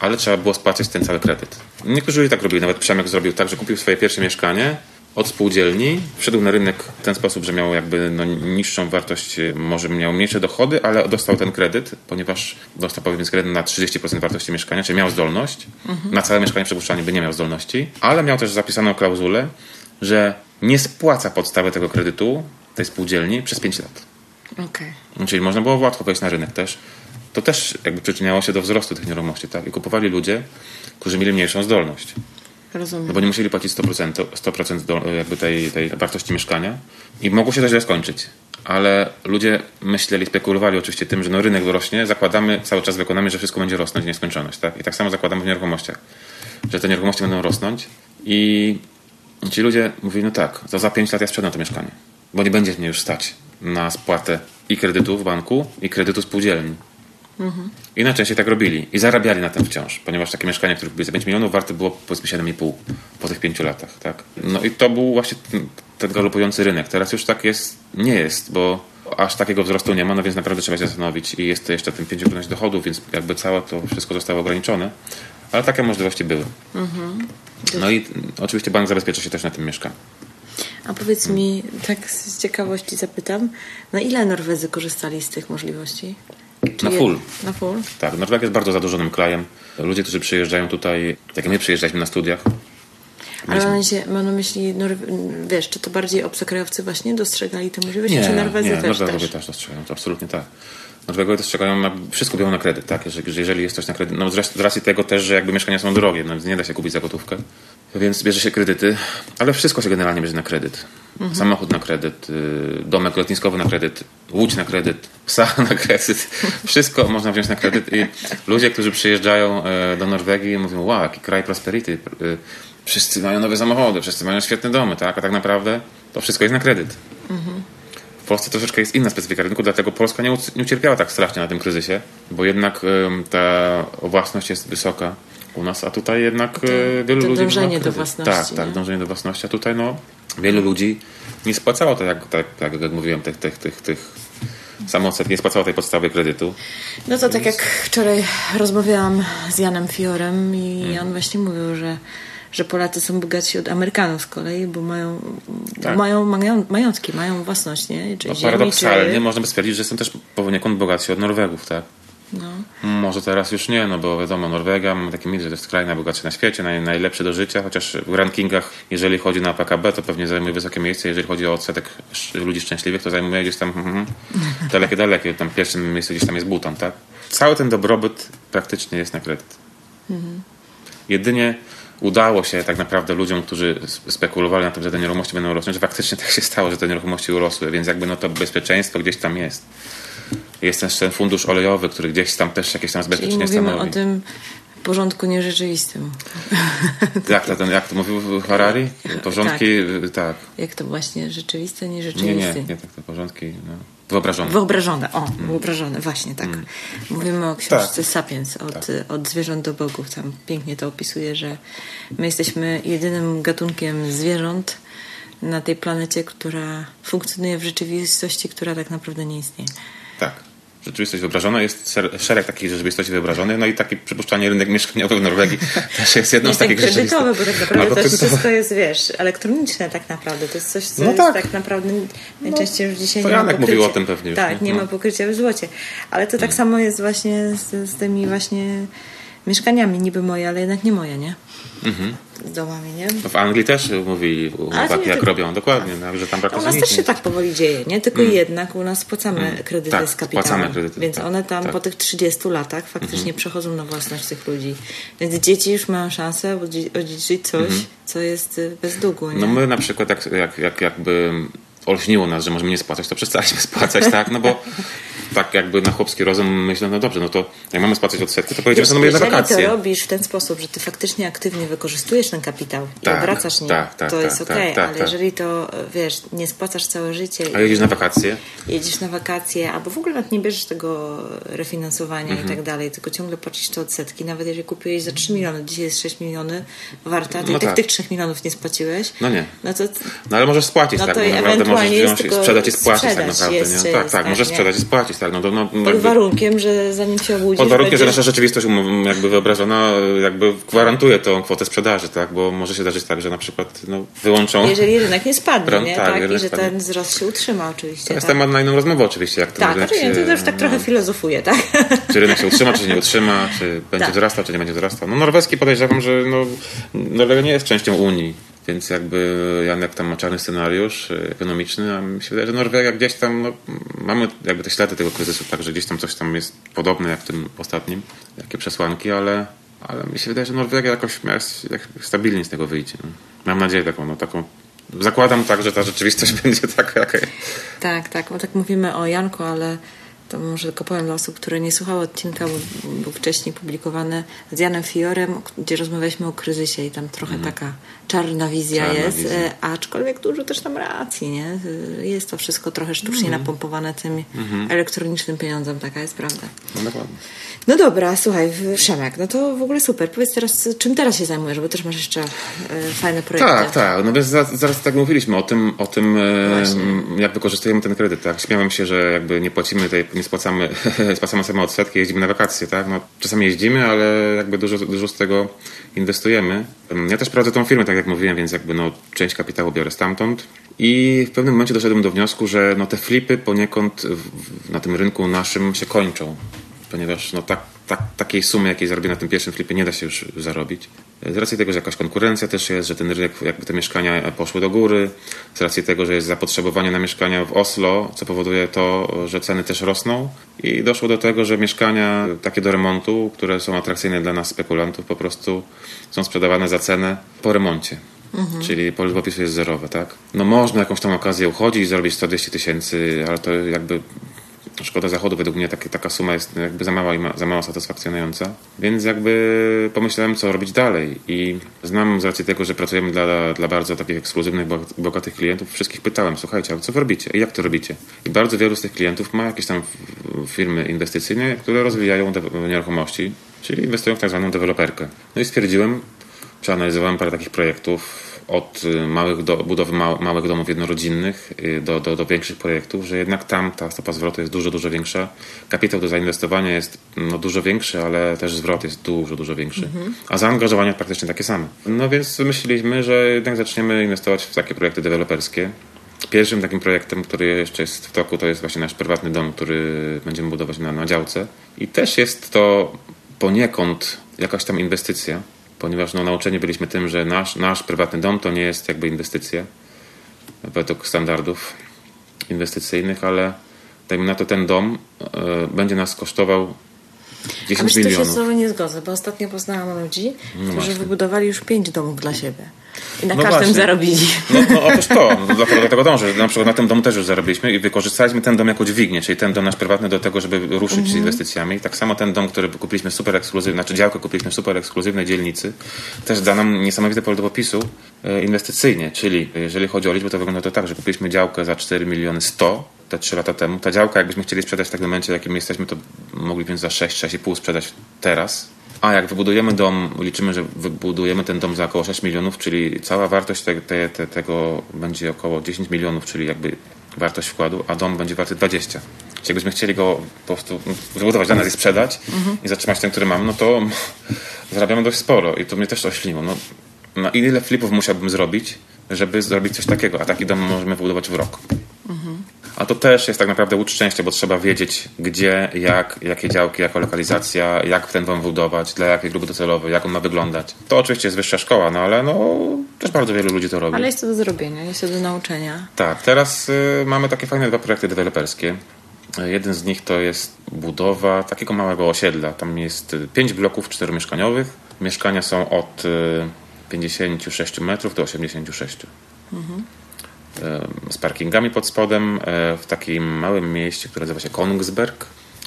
[SPEAKER 2] ale trzeba było spłacić ten cały kredyt. Niektórzy tak robili. Nawet Przemek zrobił tak, że kupił swoje pierwsze mieszkanie od spółdzielni, wszedł na rynek w ten sposób, że miał jakby no, niższą wartość, y, może miał mniejsze dochody, ale dostał ten kredyt, ponieważ dostał powiedzmy kredyt na 30% wartości mieszkania, czyli miał zdolność. Na całe mieszkanie przypuszczalnie by nie miał zdolności, ale miał też zapisaną klauzulę, że nie spłaca podstawy tego kredytu tej spółdzielni przez 5 lat.
[SPEAKER 1] Okej.
[SPEAKER 2] Czyli można było łatwo wejść na rynek też. To też jakby przyczyniało się do wzrostu tych nieruchomości, tak? I kupowali ludzie, którzy mieli mniejszą zdolność.
[SPEAKER 1] Rozumiem.
[SPEAKER 2] No bo nie musieli płacić 100%, 100% do, jakby tej, tej wartości mieszkania i mogło się to źle skończyć. Ale ludzie myśleli, spekulowali oczywiście tym, że no rynek wyrośnie, zakładamy cały czas w ekonomii, że wszystko będzie rosnąć w nieskończoność, tak? I tak samo zakładamy w nieruchomościach, że te nieruchomości będą rosnąć i ci ludzie mówili, no tak, to za 5 lat ja sprzedam to mieszkanie, bo nie będzie mnie już stać na spłatę i kredytu w banku, i kredytu spółdzielni. I najczęściej tak robili. I zarabiali na tym wciąż, ponieważ takie mieszkanie, które kupiły za 5 milionów, warte było powiedzmy 7,5 po tych 5 latach. Tak? No i to był właśnie ten, ten galopujący rynek. Teraz już tak jest, nie jest, bo aż takiego wzrostu nie ma, no więc naprawdę trzeba się zastanowić. I jest to jeszcze ten 5% dochodów, więc jakby całe to wszystko zostało ograniczone. Ale takie możliwości były. No i oczywiście bank zabezpiecza się też na tym mieszkaniu.
[SPEAKER 1] A powiedz mi, tak z ciekawości zapytam, na ile Norwedzy korzystali z tych możliwości?
[SPEAKER 2] Czy na full.
[SPEAKER 1] Na full?
[SPEAKER 2] Tak, Norwegia jest bardzo zadłużonym krajem. Ludzie, którzy przyjeżdżają tutaj, jak my przyjeżdżaliśmy na studiach,
[SPEAKER 1] ale mam, się, mam na myśli, wiesz, czy to bardziej obcokrajowcy właśnie dostrzegali te możliwości,
[SPEAKER 2] nie,
[SPEAKER 1] czy Norwedzy
[SPEAKER 2] nie,
[SPEAKER 1] też?
[SPEAKER 2] Norwegowie też dostrzegają, to absolutnie tak. Norwegowie dostrzegają, wszystko biorą na kredyt, tak? Jeżeli, jeżeli jest coś na kredyt, no z racji tego też, że jakby mieszkania są drogie, no nie da się kupić za gotówkę, więc bierze się kredyty, ale wszystko się generalnie bierze na kredyt. Mhm. Samochód na kredyt, y, domek lotniskowy na kredyt, łódź na kredyt, psa [LAUGHS] na kredyt. Wszystko można wziąć na kredyt i ludzie, którzy przyjeżdżają e, do Norwegii mówią, wow, jaki kraj prosperity. Y, wszyscy mają nowe samochody, wszyscy mają świetne domy, tak? A tak naprawdę to wszystko jest na kredyt. Mhm. W Polsce troszeczkę jest inna specyfika rynku, dlatego Polska nie, nie ucierpiała tak strasznie na tym kryzysie, bo jednak ta własność jest wysoka u nas, a tutaj jednak to,
[SPEAKER 1] e,
[SPEAKER 2] wielu
[SPEAKER 1] to
[SPEAKER 2] ludzi...
[SPEAKER 1] Dążenie do własności.
[SPEAKER 2] Tak, tak, dążenie do własności, a tutaj no, wielu ludzi nie spłacało, tak jak, tak, tak jak mówiłem, tych, tych, tych, tych nie spłacało tej podstawy kredytu.
[SPEAKER 1] No to tak jak wczoraj rozmawiałam z Janem Fiorem i hmm. Jan właśnie mówił, że że Polacy są bogatsi od Amerykanów z kolei, bo mają, tak. mają, mają majątki, mają własność, nie?
[SPEAKER 2] Czy no, paradoksalnie czy... można by stwierdzić, że są też poniekąd bogatsi od Norwegów, tak? No. Może teraz już nie, no bo wiadomo, Norwegia, mamy takie mit, że to jest kraj najbogatszy na świecie, naj, najlepszy do życia, chociaż w rankingach, jeżeli chodzi na PKB, to pewnie zajmuje wysokie miejsce, jeżeli chodzi o odsetek ludzi szczęśliwych, to zajmuje gdzieś tam mm, dalekie, dalekie, tam pierwszym miejscu gdzieś tam jest Butan, tak? Cały ten dobrobyt praktycznie jest na kredyt. Mhm. Jedynie udało się tak naprawdę ludziom, którzy spekulowali na tym, że te nieruchomości będą rosnąć, że faktycznie tak się stało, że te nieruchomości urosły, więc jakby no to bezpieczeństwo gdzieś tam jest. Jest też ten fundusz olejowy, który gdzieś tam też jakieś tam zabezpieczenie
[SPEAKER 1] Czyli mówimy stanowi. o tym porządku nierzeczywistym.
[SPEAKER 2] Jak to, ten, jak to mówił Harari? Porządki, tak. tak.
[SPEAKER 1] Jak to właśnie rzeczywiste, nierzeczywiste?
[SPEAKER 2] Nie, nie, nie tak, te porządki no. Wyobrażone.
[SPEAKER 1] Wyobrażone, o, mm. wyobrażone, właśnie tak. Mm. Mówimy o książce tak. Sapiens, od, tak. od zwierząt do bogów. Tam pięknie to opisuje, że my jesteśmy jedynym gatunkiem zwierząt na tej planecie, która funkcjonuje w rzeczywistości, która tak naprawdę nie istnieje.
[SPEAKER 2] Tak rzeczywistość wyobrażona, jest szereg takich rzeczywistości wyobrażonych, no i taki przypuszczalnie rynek mieszkaniowy w Norwegii [LAUGHS] też jest jedną z takich
[SPEAKER 1] kredytowy, bo tak naprawdę to wszystko jest, wiesz, elektroniczne tak naprawdę. To jest coś, co no tak. tak naprawdę najczęściej już dzisiaj
[SPEAKER 2] to nie Janek ma mówił o tym pewnie.
[SPEAKER 1] Tak, nie, nie ma no. pokrycia w złocie. Ale to tak hmm. samo jest właśnie z, z tymi właśnie mieszkaniami, niby moje, ale jednak nie moje, nie? Mhm z domami, nie?
[SPEAKER 2] W Anglii też mówili jak robią, dokładnie, tak. że tam praktycznie
[SPEAKER 1] U nas też się tak powoli dzieje, nie? Tylko mm. jednak u nas spłacamy mm. kredyty tak, z kapitałem. Spłacamy kredyty, więc tak, one tam tak. po tych 30 latach faktycznie mm -hmm. przechodzą na własność tych ludzi. Więc dzieci już mają szansę odziedziczyć coś, mm -hmm. co jest y, bez długu, nie?
[SPEAKER 2] No my na przykład jak, jak, jak jakby olśniło nas, że możemy nie spłacać, to przestaliśmy [LAUGHS] spłacać, tak? No bo tak jakby na chłopski rozum myślę, no dobrze, no to jak mamy spłacać odsetki, to pojedziemy sobie na wakacje.
[SPEAKER 1] Jeżeli to robisz w ten sposób, że ty faktycznie aktywnie wykorzystujesz ten kapitał tak, i obracasz nim, tak, tak, to jest tak, okej, okay, tak, ale tak. jeżeli to, wiesz, nie spłacasz całe życie...
[SPEAKER 2] A jedziesz na wakacje?
[SPEAKER 1] Jedziesz na wakacje, albo w ogóle nawet nie bierzesz tego refinansowania mhm. i tak dalej, tylko ciągle płacisz te odsetki, nawet jeżeli kupiłeś za 3 miliony, dzisiaj jest 6 milionów warta, to no i tych, tych 3 milionów nie spłaciłeś,
[SPEAKER 2] no nie.
[SPEAKER 1] No, to,
[SPEAKER 2] no ale możesz spłacić, no tak, to naprawdę możesz wziąć, sprzedać i spłacić tak naprawdę, jest, nie? Tak, tak, możesz sprzedać i spłacić, tak, no, no, no
[SPEAKER 1] pod warunkiem, że zanim się obudzisz...
[SPEAKER 2] Pod warunkiem, będziesz... że nasza rzeczywistość jakby wyobrażona jakby gwarantuje tą kwotę sprzedaży, tak? Bo może się zdarzyć tak, że na przykład no, wyłączą...
[SPEAKER 1] Jeżeli rynek nie spadnie, nie? Tak, tak? I że ten wzrost się utrzyma oczywiście.
[SPEAKER 2] To jest tak? temat na inną rozmowę oczywiście. Jak
[SPEAKER 1] tak, rynek się, to już tak trochę no, filozofuje, tak?
[SPEAKER 2] Czy rynek się utrzyma, czy się nie utrzyma, czy będzie tak. wzrastał, czy nie będzie wzrastał. No norweski podejrzewam, że no, Norwegia nie jest częścią Unii. Więc jakby Janek tam ma czarny scenariusz e, ekonomiczny, a mi się wydaje, że Norwegia gdzieś tam, no, mamy jakby te ślady tego kryzysu, także gdzieś tam coś tam jest podobne jak w tym ostatnim, jakie przesłanki, ale, ale mi się wydaje, że Norwegia jakoś stabilnie z tego wyjdzie. No. Mam nadzieję taką, no, taką zakładam tak, że ta rzeczywistość [LAUGHS] będzie taka.
[SPEAKER 1] Tak, tak, bo tak mówimy o Janku, ale to może tylko powiem dla osób, które nie słuchały odcinka, bo był wcześniej publikowany z Janem Fiorem, gdzie rozmawialiśmy o kryzysie i tam trochę mm. taka czarna wizja czarna jest, wizja. E, aczkolwiek dużo też tam racji, nie? Jest to wszystko trochę sztucznie mm. napompowane tym mm. elektronicznym pieniądzem, taka jest prawda.
[SPEAKER 2] No dokładnie.
[SPEAKER 1] No dobra, słuchaj, Przemek, no to w ogóle super. Powiedz teraz, czym teraz się zajmujesz, bo też masz jeszcze e, fajne projekty.
[SPEAKER 2] Tak, tak. No więc zaraz, zaraz tak mówiliśmy o tym, o tym e, jak wykorzystujemy ten kredyt. Tak? Śmiałem się, że jakby nie płacimy tej, nie nie spłacamy, [LAUGHS] spłacamy same odsetki, jeździmy na wakacje, tak? No, czasami jeździmy, ale jakby dużo, dużo z tego inwestujemy. Ja też prowadzę tą firmę, tak jak mówiłem, więc jakby no, część kapitału biorę stamtąd. I w pewnym momencie doszedłem do wniosku, że no, te flipy poniekąd w, na tym rynku naszym się kończą, ponieważ no, tak tak, takiej sumy, jakiej zarobię na tym pierwszym flipie, nie da się już zarobić. Z racji tego, że jakaś konkurencja też jest, że ten rynek, jakby te mieszkania poszły do góry, z racji tego, że jest zapotrzebowanie na mieszkania w Oslo, co powoduje to, że ceny też rosną i doszło do tego, że mieszkania takie do remontu, które są atrakcyjne dla nas spekulantów, po prostu są sprzedawane za cenę po remoncie. Mhm. Czyli pole żywopisu jest zerowe, tak? No można jakąś tam okazję uchodzić i zarobić 120 tysięcy, ale to jakby szkoda zachodu według mnie takie, taka suma jest jakby za mała i ma, za mało satysfakcjonująca. Więc jakby pomyślałem, co robić dalej. I znam z racji tego, że pracujemy dla, dla bardzo takich ekskluzywnych, bogatych klientów, wszystkich pytałem, słuchajcie, ale co wy robicie i jak to robicie? I bardzo wielu z tych klientów ma jakieś tam firmy inwestycyjne, które rozwijają nieruchomości, czyli inwestują w tak zwaną deweloperkę. No i stwierdziłem, przeanalizowałem parę takich projektów, od y, małych do, budowy małych domów jednorodzinnych y, do, do, do większych projektów, że jednak tam ta stopa zwrotu jest dużo, dużo większa. Kapitał do zainwestowania jest no, dużo większy, ale też zwrot jest dużo, dużo większy. Mhm. A zaangażowanie praktycznie takie same. No więc myśleliśmy, że jednak zaczniemy inwestować w takie projekty deweloperskie. Pierwszym takim projektem, który jeszcze jest w toku, to jest właśnie nasz prywatny dom, który będziemy budować na, na działce. I też jest to poniekąd jakaś tam inwestycja, ponieważ no, nauczeni byliśmy tym, że nasz, nasz prywatny dom to nie jest jakby inwestycja według standardów inwestycyjnych, ale dajmy na to ten dom y, będzie nas kosztował 10 A milionów.
[SPEAKER 1] się z tobą nie zgodzę, bo ostatnio poznałam ludzi, no którzy wybudowali już pięć domów dla siebie. I na no każdym właśnie. zarobili.
[SPEAKER 2] No, [LAUGHS] no otóż to, dlatego tego dążę. Na przykład na tym domu też już zarobiliśmy i wykorzystaliśmy ten dom jako dźwignię, czyli ten dom nasz prywatny do tego, żeby ruszyć mm -hmm. z inwestycjami. Tak samo ten dom, który kupiliśmy super ekskluzywny, znaczy działkę kupiliśmy w super ekskluzywnej dzielnicy, też da nam niesamowite pole do popisu e, inwestycyjnie, czyli jeżeli chodzi o liczbę, to wygląda to tak, że kupiliśmy działkę za 4 miliony 100 te 3 lata temu. Ta działka, jakbyśmy chcieli sprzedać w takim momencie, jakim jesteśmy, to moglibyśmy za 6, 6,5 sprzedać teraz a jak wybudujemy dom, liczymy, że wybudujemy ten dom za około 6 milionów, czyli cała wartość te, te, te, tego będzie około 10 milionów, czyli jakby wartość wkładu, a dom będzie warty 20. Czyli jakbyśmy chcieli go po prostu wybudować dla nas i sprzedać mhm. i zatrzymać ten, który mam, no to [LAUGHS] zarabiamy dość sporo i to mnie też ośliło. No, no ile flipów musiałbym zrobić, żeby zrobić coś takiego, a taki dom możemy wybudować w rok. Mhm. A to też jest tak naprawdę łódź szczęścia, bo trzeba wiedzieć gdzie, jak, jakie działki, jaka lokalizacja, jak ten dom budować, dla jakiej grupy docelowej, jak on ma wyglądać. To oczywiście jest wyższa szkoła, no ale no, też bardzo wielu ludzi to robi.
[SPEAKER 1] Ale jest to do zrobienia, jest to do nauczenia.
[SPEAKER 2] Tak, teraz y, mamy takie fajne dwa projekty deweloperskie. Jeden z nich to jest budowa takiego małego osiedla. Tam jest pięć bloków czteromieszkaniowych. Mieszkania są od 56 y, metrów do 86. Mhm z parkingami pod spodem e, w takim małym mieście, które nazywa się Kongsberg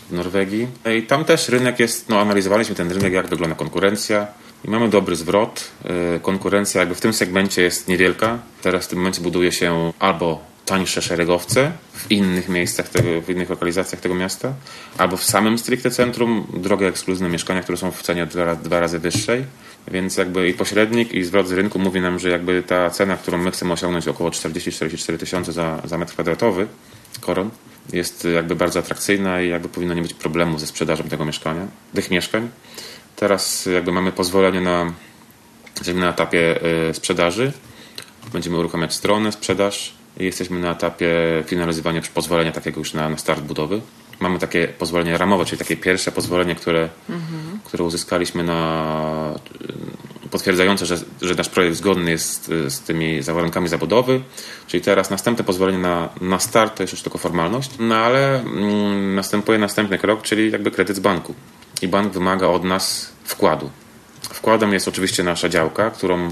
[SPEAKER 2] w Norwegii. I tam też rynek jest, no analizowaliśmy ten rynek, jak wygląda konkurencja i mamy dobry zwrot. E, konkurencja jakby w tym segmencie jest niewielka. Teraz w tym momencie buduje się albo tańsze szeregowce w innych miejscach, tego, w innych lokalizacjach tego miasta, albo w samym stricte centrum drogie ekskluzywne mieszkania, które są w cenie dwa, dwa razy wyższej. Więc jakby i pośrednik, i zwrot z rynku mówi nam, że jakby ta cena, którą my chcemy osiągnąć, około 40-44 tysiące za, za metr kwadratowy koron, jest jakby bardzo atrakcyjna i jakby powinno nie być problemu ze sprzedażą tego mieszkania, tych mieszkań. Teraz jakby mamy pozwolenie na, jesteśmy na etapie y, sprzedaży, będziemy uruchamiać stronę, sprzedaż jesteśmy na etapie finalizowania pozwolenia takiego już na, na start budowy mamy takie pozwolenie ramowe, czyli takie pierwsze pozwolenie, które, mhm. które uzyskaliśmy na potwierdzające, że, że nasz projekt zgodny jest z tymi warunkami zabudowy. Czyli teraz następne pozwolenie na, na start to jest już tylko formalność, no ale mm, następuje następny krok, czyli jakby kredyt z banku. I bank wymaga od nas wkładu. Wkładem jest oczywiście nasza działka, którą,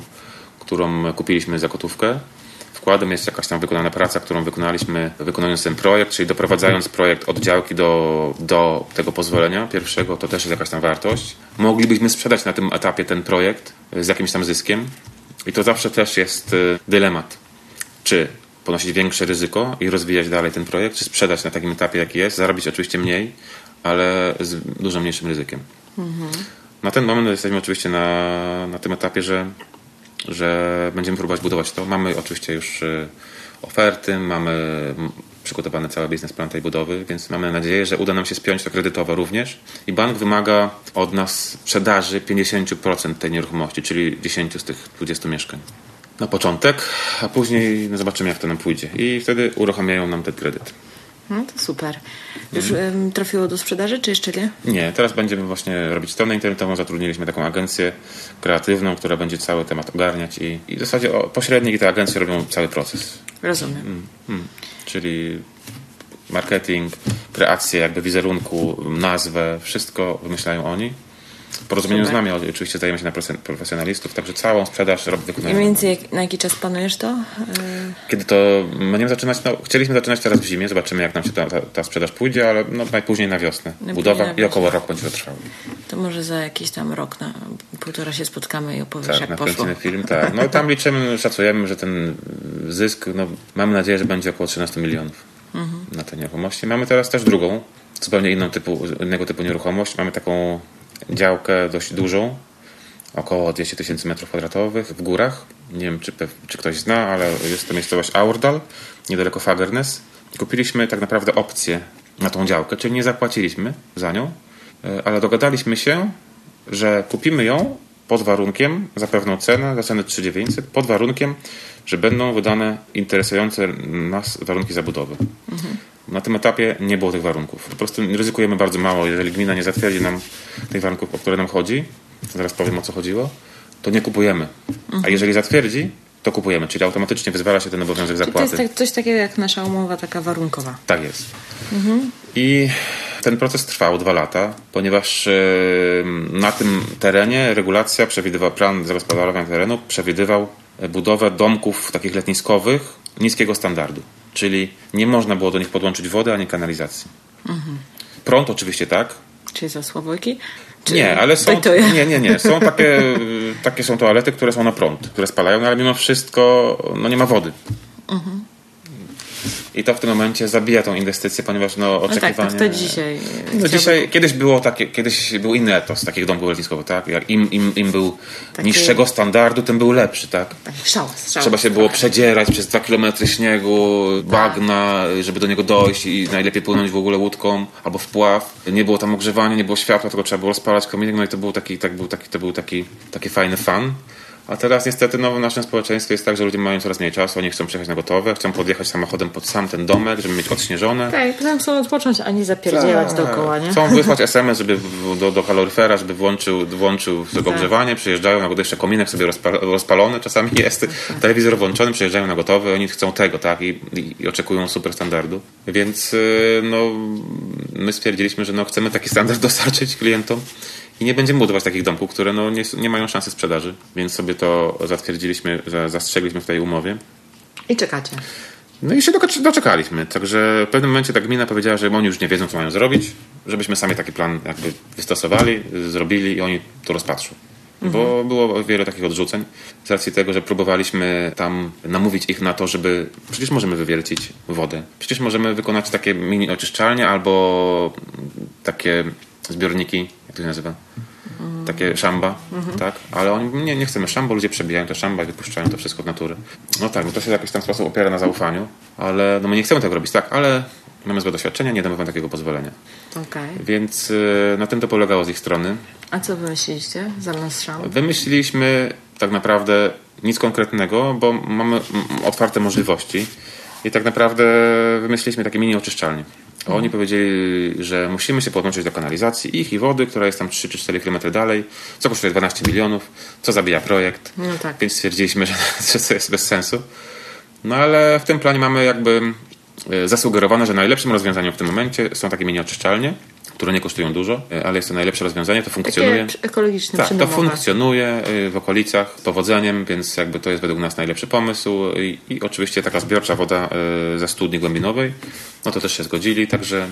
[SPEAKER 2] którą kupiliśmy za gotówkę wkładem jest jakaś tam wykonana praca, którą wykonaliśmy wykonując ten projekt, czyli doprowadzając projekt od działki do, do tego pozwolenia pierwszego, to też jest jakaś tam wartość. Moglibyśmy sprzedać na tym etapie ten projekt z jakimś tam zyskiem i to zawsze też jest y, dylemat. Czy ponosić większe ryzyko i rozwijać dalej ten projekt, czy sprzedać na takim etapie, jaki jest, zarobić oczywiście mniej, ale z dużo mniejszym ryzykiem. Mhm. Na ten moment jesteśmy oczywiście na, na tym etapie, że że będziemy próbować budować to. Mamy oczywiście już y, oferty, mamy przygotowany cały biznesplan tej budowy, więc mamy nadzieję, że uda nam się spiąć to kredytowo również. I bank wymaga od nas sprzedaży 50% tej nieruchomości, czyli 10 z tych 20 mieszkań. Na początek, a później zobaczymy, jak to nam pójdzie. I wtedy uruchamiają nam ten kredyt.
[SPEAKER 1] No to super. Już trafiło do sprzedaży, czy jeszcze nie?
[SPEAKER 2] Nie, teraz będziemy właśnie robić stronę internetową. Zatrudniliśmy taką agencję kreatywną, która będzie cały temat ogarniać i, i w zasadzie o, pośredniki te agencje robią cały proces.
[SPEAKER 1] Rozumiem. Mm,
[SPEAKER 2] mm. Czyli marketing, kreację jakby wizerunku, nazwę, wszystko wymyślają oni porozumieniu z nami oczywiście zdajemy się na profesjonalistów, także całą sprzedaż wykonujemy.
[SPEAKER 1] I mniej więcej na jaki czas planujesz to?
[SPEAKER 2] Kiedy to będziemy zaczynać, no, chcieliśmy zaczynać teraz w zimie, zobaczymy jak nam się ta, ta, ta sprzedaż pójdzie, ale no, najpóźniej na wiosnę. Budowa i około rok będzie to trwało.
[SPEAKER 1] To może za jakiś tam rok, na półtora się spotkamy i opowiesz
[SPEAKER 2] tak,
[SPEAKER 1] jak poszło.
[SPEAKER 2] film, tak. No tam liczymy, szacujemy, że ten zysk, no mamy nadzieję, że będzie około 13 milionów mhm. na te nieruchomości. Mamy teraz też drugą, zupełnie inną typu, innego typu nieruchomość. Mamy taką działkę dość dużą, około 200 tysięcy metrów kwadratowych w górach. Nie wiem, czy, czy ktoś zna, ale jest to miejscowość Aurdal, niedaleko Fagernes. Kupiliśmy tak naprawdę opcję na tą działkę, czyli nie zapłaciliśmy za nią, e, ale dogadaliśmy się, że kupimy ją pod warunkiem, za pewną cenę, za cenę 3900, pod warunkiem, że będą wydane interesujące nas warunki zabudowy. Mhm. Na tym etapie nie było tych warunków. Po prostu ryzykujemy bardzo mało. Jeżeli gmina nie zatwierdzi nam tych warunków, o które nam chodzi, zaraz powiem o co chodziło, to nie kupujemy. A jeżeli zatwierdzi, to kupujemy, czyli automatycznie wyzwala się ten obowiązek zapłaty.
[SPEAKER 1] To jest tak, coś takiego jak nasza umowa taka warunkowa.
[SPEAKER 2] Tak jest. Mhm. I ten proces trwał dwa lata, ponieważ na tym terenie regulacja przewidywała, plan zagospodarowania terenu przewidywał budowę domków takich letniskowych niskiego standardu. Czyli nie można było do nich podłączyć wody ani kanalizacji. Mhm. Prąd oczywiście tak.
[SPEAKER 1] Czy za sławojki? Czy
[SPEAKER 2] nie, ale są. Nie, nie, nie. Są takie, takie są toalety, które są na prąd, które spalają, no ale mimo wszystko no nie ma wody. Mhm. I to w tym momencie zabija tą inwestycję, ponieważ no, oczekiwanie... No
[SPEAKER 1] tak, to dzisiaj...
[SPEAKER 2] No dzisiaj kiedyś, było takie, kiedyś był inny etos takich domków letniskowych, tak? Jak im, im, im był Takie... niższego standardu, tym był lepszy, tak?
[SPEAKER 1] tak szałas, szałas,
[SPEAKER 2] Trzeba się było przedzierać przez dwa kilometry śniegu, bagna, żeby do niego dojść i najlepiej płynąć w ogóle łódką albo wpław. Nie było tam ogrzewania, nie było światła, tylko trzeba było spalać kominek, no i to był taki, tak był taki, to był taki, taki fajny fan. A teraz niestety no, w naszym społeczeństwie jest tak, że ludzie mają coraz mniej czasu, oni chcą przyjechać na gotowe, chcą podjechać samochodem pod sam ten domek, żeby mieć odśnieżone.
[SPEAKER 1] Tak, chcą odpocząć, a nie zapierdzielać tak. dookoła, nie?
[SPEAKER 2] Chcą wysłać SMS żeby do, do kaloryfera, żeby włączył, włączył sobie tak. ogrzewanie, przyjeżdżają na jeszcze kominek sobie rozpalony, czasami [LAUGHS] jest tak. telewizor włączony, przyjeżdżają na gotowe, oni chcą tego, tak, i, i, i oczekują super standardu. Więc y, no, my stwierdziliśmy, że no, chcemy taki standard dostarczyć klientom i nie będziemy budować takich domków, które no nie, nie mają szansy sprzedaży, więc sobie to zatwierdziliśmy, zastrzegliśmy w tej umowie.
[SPEAKER 1] I czekacie.
[SPEAKER 2] No i się doczekaliśmy. Także w pewnym momencie ta gmina powiedziała, że oni już nie wiedzą, co mają zrobić, żebyśmy sami taki plan jakby wystosowali, zrobili i oni to rozpatrzą. Mhm. Bo było wiele takich odrzuceń z racji tego, że próbowaliśmy tam namówić ich na to, żeby przecież możemy wywiercić wodę. Przecież możemy wykonać takie mini oczyszczalnie albo takie zbiorniki, jak to się nazywa? Takie szamba, mhm. tak? Ale oni, nie, nie chcemy szamba, ludzie przebijają te szamba i wypuszczają to wszystko od natury. No tak, no to się w jakiś tam sposób opiera na zaufaniu, ale no my nie chcemy tego robić, tak? Ale mamy złe doświadczenia, nie damy wam takiego pozwolenia.
[SPEAKER 1] Okay.
[SPEAKER 2] Więc y, na tym to polegało z ich strony.
[SPEAKER 1] A co wymyśliliście zamiast szału?
[SPEAKER 2] Wymyśliliśmy tak naprawdę nic konkretnego, bo mamy otwarte możliwości i tak naprawdę wymyśliliśmy takie mini oczyszczalnie. Oni powiedzieli, że musimy się podłączyć do kanalizacji ich i wody, która jest tam 3 czy 4 km dalej, co kosztuje 12 milionów, co zabija projekt.
[SPEAKER 1] No tak.
[SPEAKER 2] Więc stwierdziliśmy, [LAUGHS] że, że to jest bez sensu. No ale w tym planie mamy jakby e, zasugerowane, że najlepszym rozwiązaniem w tym momencie są takie mini oczyszczalnie które nie kosztują dużo, e, ale jest to najlepsze rozwiązanie, to funkcjonuje.
[SPEAKER 1] Takie ekologiczne,
[SPEAKER 2] Tak, to funkcjonuje e, w okolicach powodzeniem, więc jakby to jest według nas najlepszy pomysł i, i oczywiście taka zbiorcza woda e, ze studni głębinowej, no to też się zgodzili, także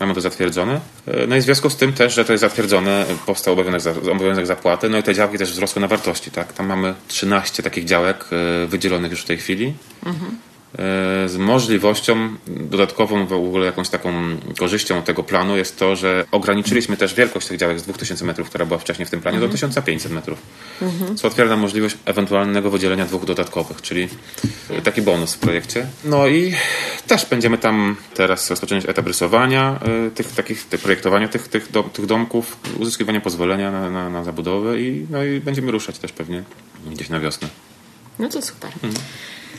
[SPEAKER 2] mamy to zatwierdzone. No i w związku z tym też, że to jest zatwierdzone, powstał obowiązek, obowiązek zapłaty, no i te działki też wzrosły na wartości, tak? Tam mamy 13 takich działek wydzielonych już w tej chwili. Mhm z możliwością dodatkową w ogóle jakąś taką korzyścią tego planu jest to, że ograniczyliśmy też wielkość tych działek z 2000 metrów, która była wcześniej w tym planie, do 1500 metrów. Co otwiera nam możliwość ewentualnego wydzielenia dwóch dodatkowych, czyli taki bonus w projekcie. No i też będziemy tam teraz rozpocząć etap rysowania y, tych takich, tych, projektowania tych, tych, do, tych domków, uzyskiwania pozwolenia na, na, na zabudowę i, no i będziemy ruszać też pewnie gdzieś na wiosnę.
[SPEAKER 3] No to super.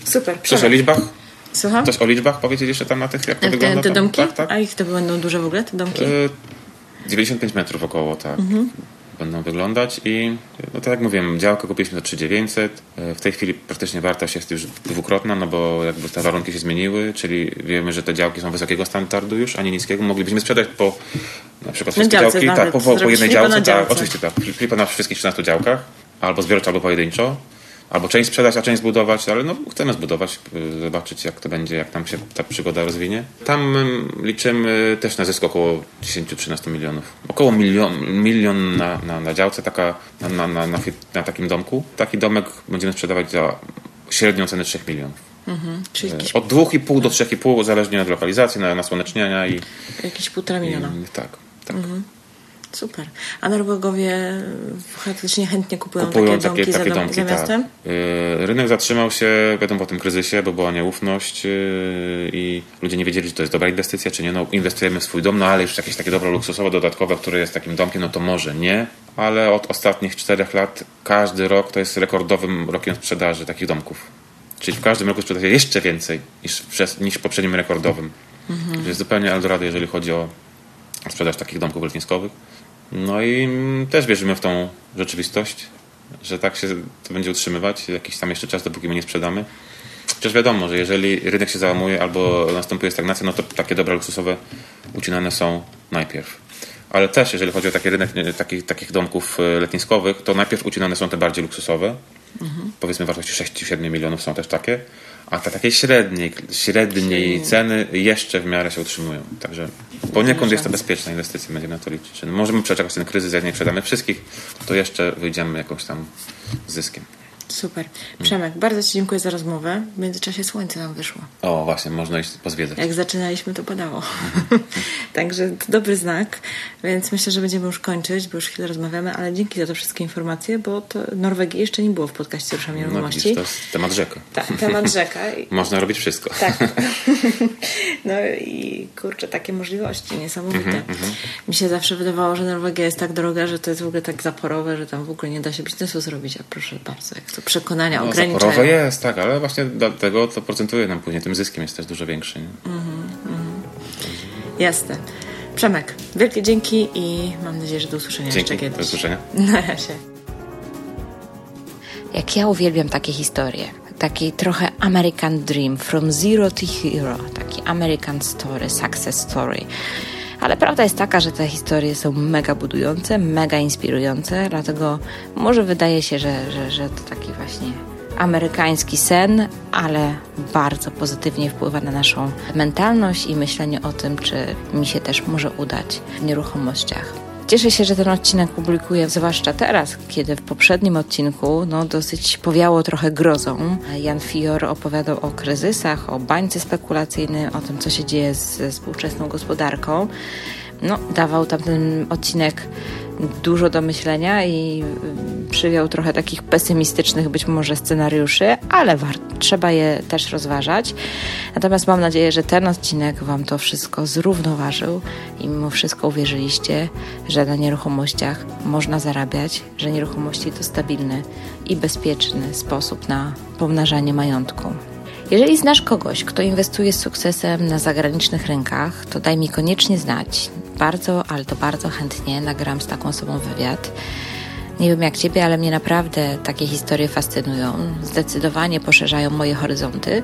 [SPEAKER 3] Super.
[SPEAKER 2] Coś o liczbach?
[SPEAKER 3] Słucham?
[SPEAKER 2] Coś o liczbach powiedzieć jeszcze tam na tych, jak to
[SPEAKER 3] te,
[SPEAKER 2] wygląda?
[SPEAKER 3] te domki?
[SPEAKER 2] Tak, tak.
[SPEAKER 3] A ich to będą duże w ogóle, te domki?
[SPEAKER 2] Y, 95 metrów około, tak.
[SPEAKER 3] Mhm.
[SPEAKER 2] Będą wyglądać i no tak jak mówiłem, działkę kupiliśmy za 3900. Y, W tej chwili praktycznie wartość jest już dwukrotna, no bo jakby te warunki się zmieniły, czyli wiemy, że te działki są wysokiego standardu już, a nie niskiego. Moglibyśmy sprzedać po na przykład wszystkie
[SPEAKER 3] działce
[SPEAKER 2] działki, tak,
[SPEAKER 3] nawet,
[SPEAKER 2] po, po, jednej działce, tak, oczywiście tak, flipa na wszystkich 13 działkach, albo zbiorczo, albo pojedynczo. Albo część sprzedać, a część zbudować, ale no, chcemy zbudować, y, zobaczyć jak to będzie, jak nam się ta przygoda rozwinie. Tam ym, liczymy też na zysk około 10-13 milionów. Około milion, milion na, na, na działce, taka, na, na, na, na, na takim domku. Taki domek będziemy sprzedawać za średnią cenę 3 milionów.
[SPEAKER 3] Czyli jakieś,
[SPEAKER 2] Od 2,5 do 3,5 zależnie od lokalizacji, na, nasłoneczniania i,
[SPEAKER 3] jakieś półtora
[SPEAKER 2] i
[SPEAKER 3] miliona.
[SPEAKER 2] tak. tak.
[SPEAKER 3] Super. A Norwegowie faktycznie chętnie kupują,
[SPEAKER 2] Kupują
[SPEAKER 3] takie domki
[SPEAKER 2] takie, takie
[SPEAKER 3] za, dom,
[SPEAKER 2] domki, tak. Yy, Rynek zatrzymał się, wiadomo, po tym kryzysie, bo była nieufność yy, i ludzie nie wiedzieli, czy to jest dobra inwestycja, czy nie. No, inwestujemy w swój dom, no ale już jakieś takie dobro luksusowe, dodatkowe, które jest takim domkiem, no to może nie. Ale od ostatnich czterech lat każdy rok to jest rekordowym rokiem sprzedaży takich domków. Czyli w każdym roku sprzedaje jeszcze więcej niż, przez, niż w poprzednim rekordowym. To jest zupełnie Eldorado, jeżeli chodzi o sprzedaż takich domków letniskowych. No i mm, też wierzymy w tą rzeczywistość, że tak się to będzie utrzymywać jakiś tam jeszcze czas, dopóki my nie sprzedamy. Chociaż wiadomo, że jeżeli rynek się załamuje albo następuje stagnacja, no to takie dobra luksusowe ucinane są najpierw. Ale też, jeżeli chodzi o taki rynek nie, takich, domków e, letniskowych, to najpierw ucinane są te bardziej luksusowe. Powiedzmy wartości 6-7 milionów są też takie. A te takie średniej, średniej ceny jeszcze w miarę się utrzymują. Także poniekąd jest to bezpieczna inwestycja, będziemy na to liczyć. Że Możemy przeczekać ten kryzys, jak nie sprzedamy wszystkich, to jeszcze wyjdziemy jakąś tam zyskiem.
[SPEAKER 3] Super. Przemek, bardzo Ci dziękuję za rozmowę. W międzyczasie słońce nam wyszło.
[SPEAKER 2] O, właśnie, można iść pozwiedzać.
[SPEAKER 3] Jak zaczynaliśmy, to padało. [LAUGHS] Także to dobry znak, więc myślę, że będziemy już kończyć, bo już chwilę rozmawiamy, ale dzięki za te wszystkie informacje, bo to Norwegii jeszcze nie było w podcaście Ruszam
[SPEAKER 2] No
[SPEAKER 3] Nieruchomości.
[SPEAKER 2] widzisz, to jest temat rzeka.
[SPEAKER 3] Tak, temat rzeka. [LAUGHS]
[SPEAKER 2] Można robić wszystko.
[SPEAKER 3] Tak. [LAUGHS] No i kurczę, takie możliwości niesamowite.
[SPEAKER 2] Mhm,
[SPEAKER 3] Mi się zawsze wydawało, że Norwegia jest tak droga, że to jest w ogóle tak zaporowe, że tam w ogóle nie da się biznesu zrobić, a proszę bardzo, jak to przekonania
[SPEAKER 2] No,
[SPEAKER 3] ograniczają.
[SPEAKER 2] zaporowe jest, tak, ale właśnie dlatego to procentuje nam później. Tym zyskiem jest też dużo większy. Nie?
[SPEAKER 3] Jasne. Przemek, wielkie dzięki i mam nadzieję, że do usłyszenia jeszcze
[SPEAKER 2] Dzięki,
[SPEAKER 3] kiedyś.
[SPEAKER 2] do usłyszenia. [LAUGHS]
[SPEAKER 3] Na razie.
[SPEAKER 1] Jak ja uwielbiam takie historie. Taki trochę American Dream, from zero to hero. Taki American story, success story. Ale prawda jest taka, że te historie są mega budujące, mega inspirujące, dlatego może wydaje się, że, że, że to taki właśnie amerykański sen, ale bardzo pozytywnie wpływa na naszą mentalność i myślenie o tym, czy mi się też może udać w nieruchomościach. Cieszę się, że ten odcinek publikuję, zwłaszcza teraz, kiedy w poprzednim odcinku no, dosyć powiało trochę grozą. Jan Fior opowiadał o kryzysach, o bańce spekulacyjnej, o tym, co się dzieje ze współczesną gospodarką. No, dawał tamten odcinek dużo do myślenia i y, przywiał trochę takich pesymistycznych być może scenariuszy, ale trzeba je też rozważać. Natomiast mam nadzieję, że ten odcinek Wam to wszystko zrównoważył i mimo wszystko uwierzyliście, że na nieruchomościach można zarabiać, że nieruchomości to stabilny i bezpieczny sposób na pomnażanie majątku. Jeżeli znasz kogoś, kto inwestuje z sukcesem na zagranicznych rynkach, to daj mi koniecznie znać. Bardzo, ale to bardzo chętnie nagram z taką osobą wywiad. Nie wiem jak Ciebie, ale mnie naprawdę takie historie fascynują. Zdecydowanie poszerzają moje horyzonty,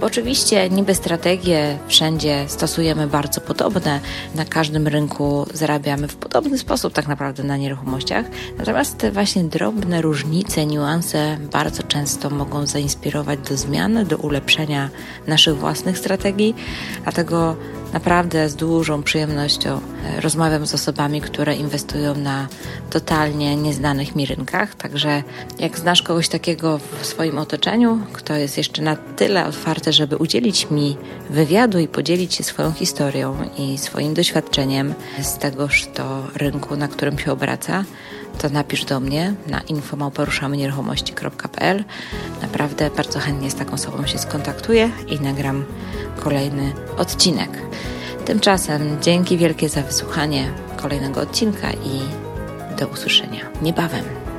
[SPEAKER 1] bo oczywiście niby strategie wszędzie stosujemy bardzo podobne. Na każdym rynku zarabiamy w podobny sposób tak naprawdę na nieruchomościach. Natomiast te właśnie drobne różnice, niuanse bardzo często mogą zainspirować do zmian, do ulepszenia naszych własnych strategii. Dlatego naprawdę z dużą przyjemnością e, rozmawiam z osobami, które inwestują na totalnie nieznanych mi rynkach. Także jak znasz kogoś takiego w swoim otoczeniu, kto jest jeszcze na tyle otwarty, żeby udzielić mi wywiadu i podzielić się swoją historią i swoim doświadczeniem z tegoż to rynku, na którym się obraca, to napisz do mnie na infomałporuszamynieruchomości.pl. Naprawdę bardzo chętnie z taką osobą się skontaktuję i nagram kolejny odcinek. Tymczasem dzięki wielkie za wysłuchanie kolejnego odcinka i do usłyszenia niebawem.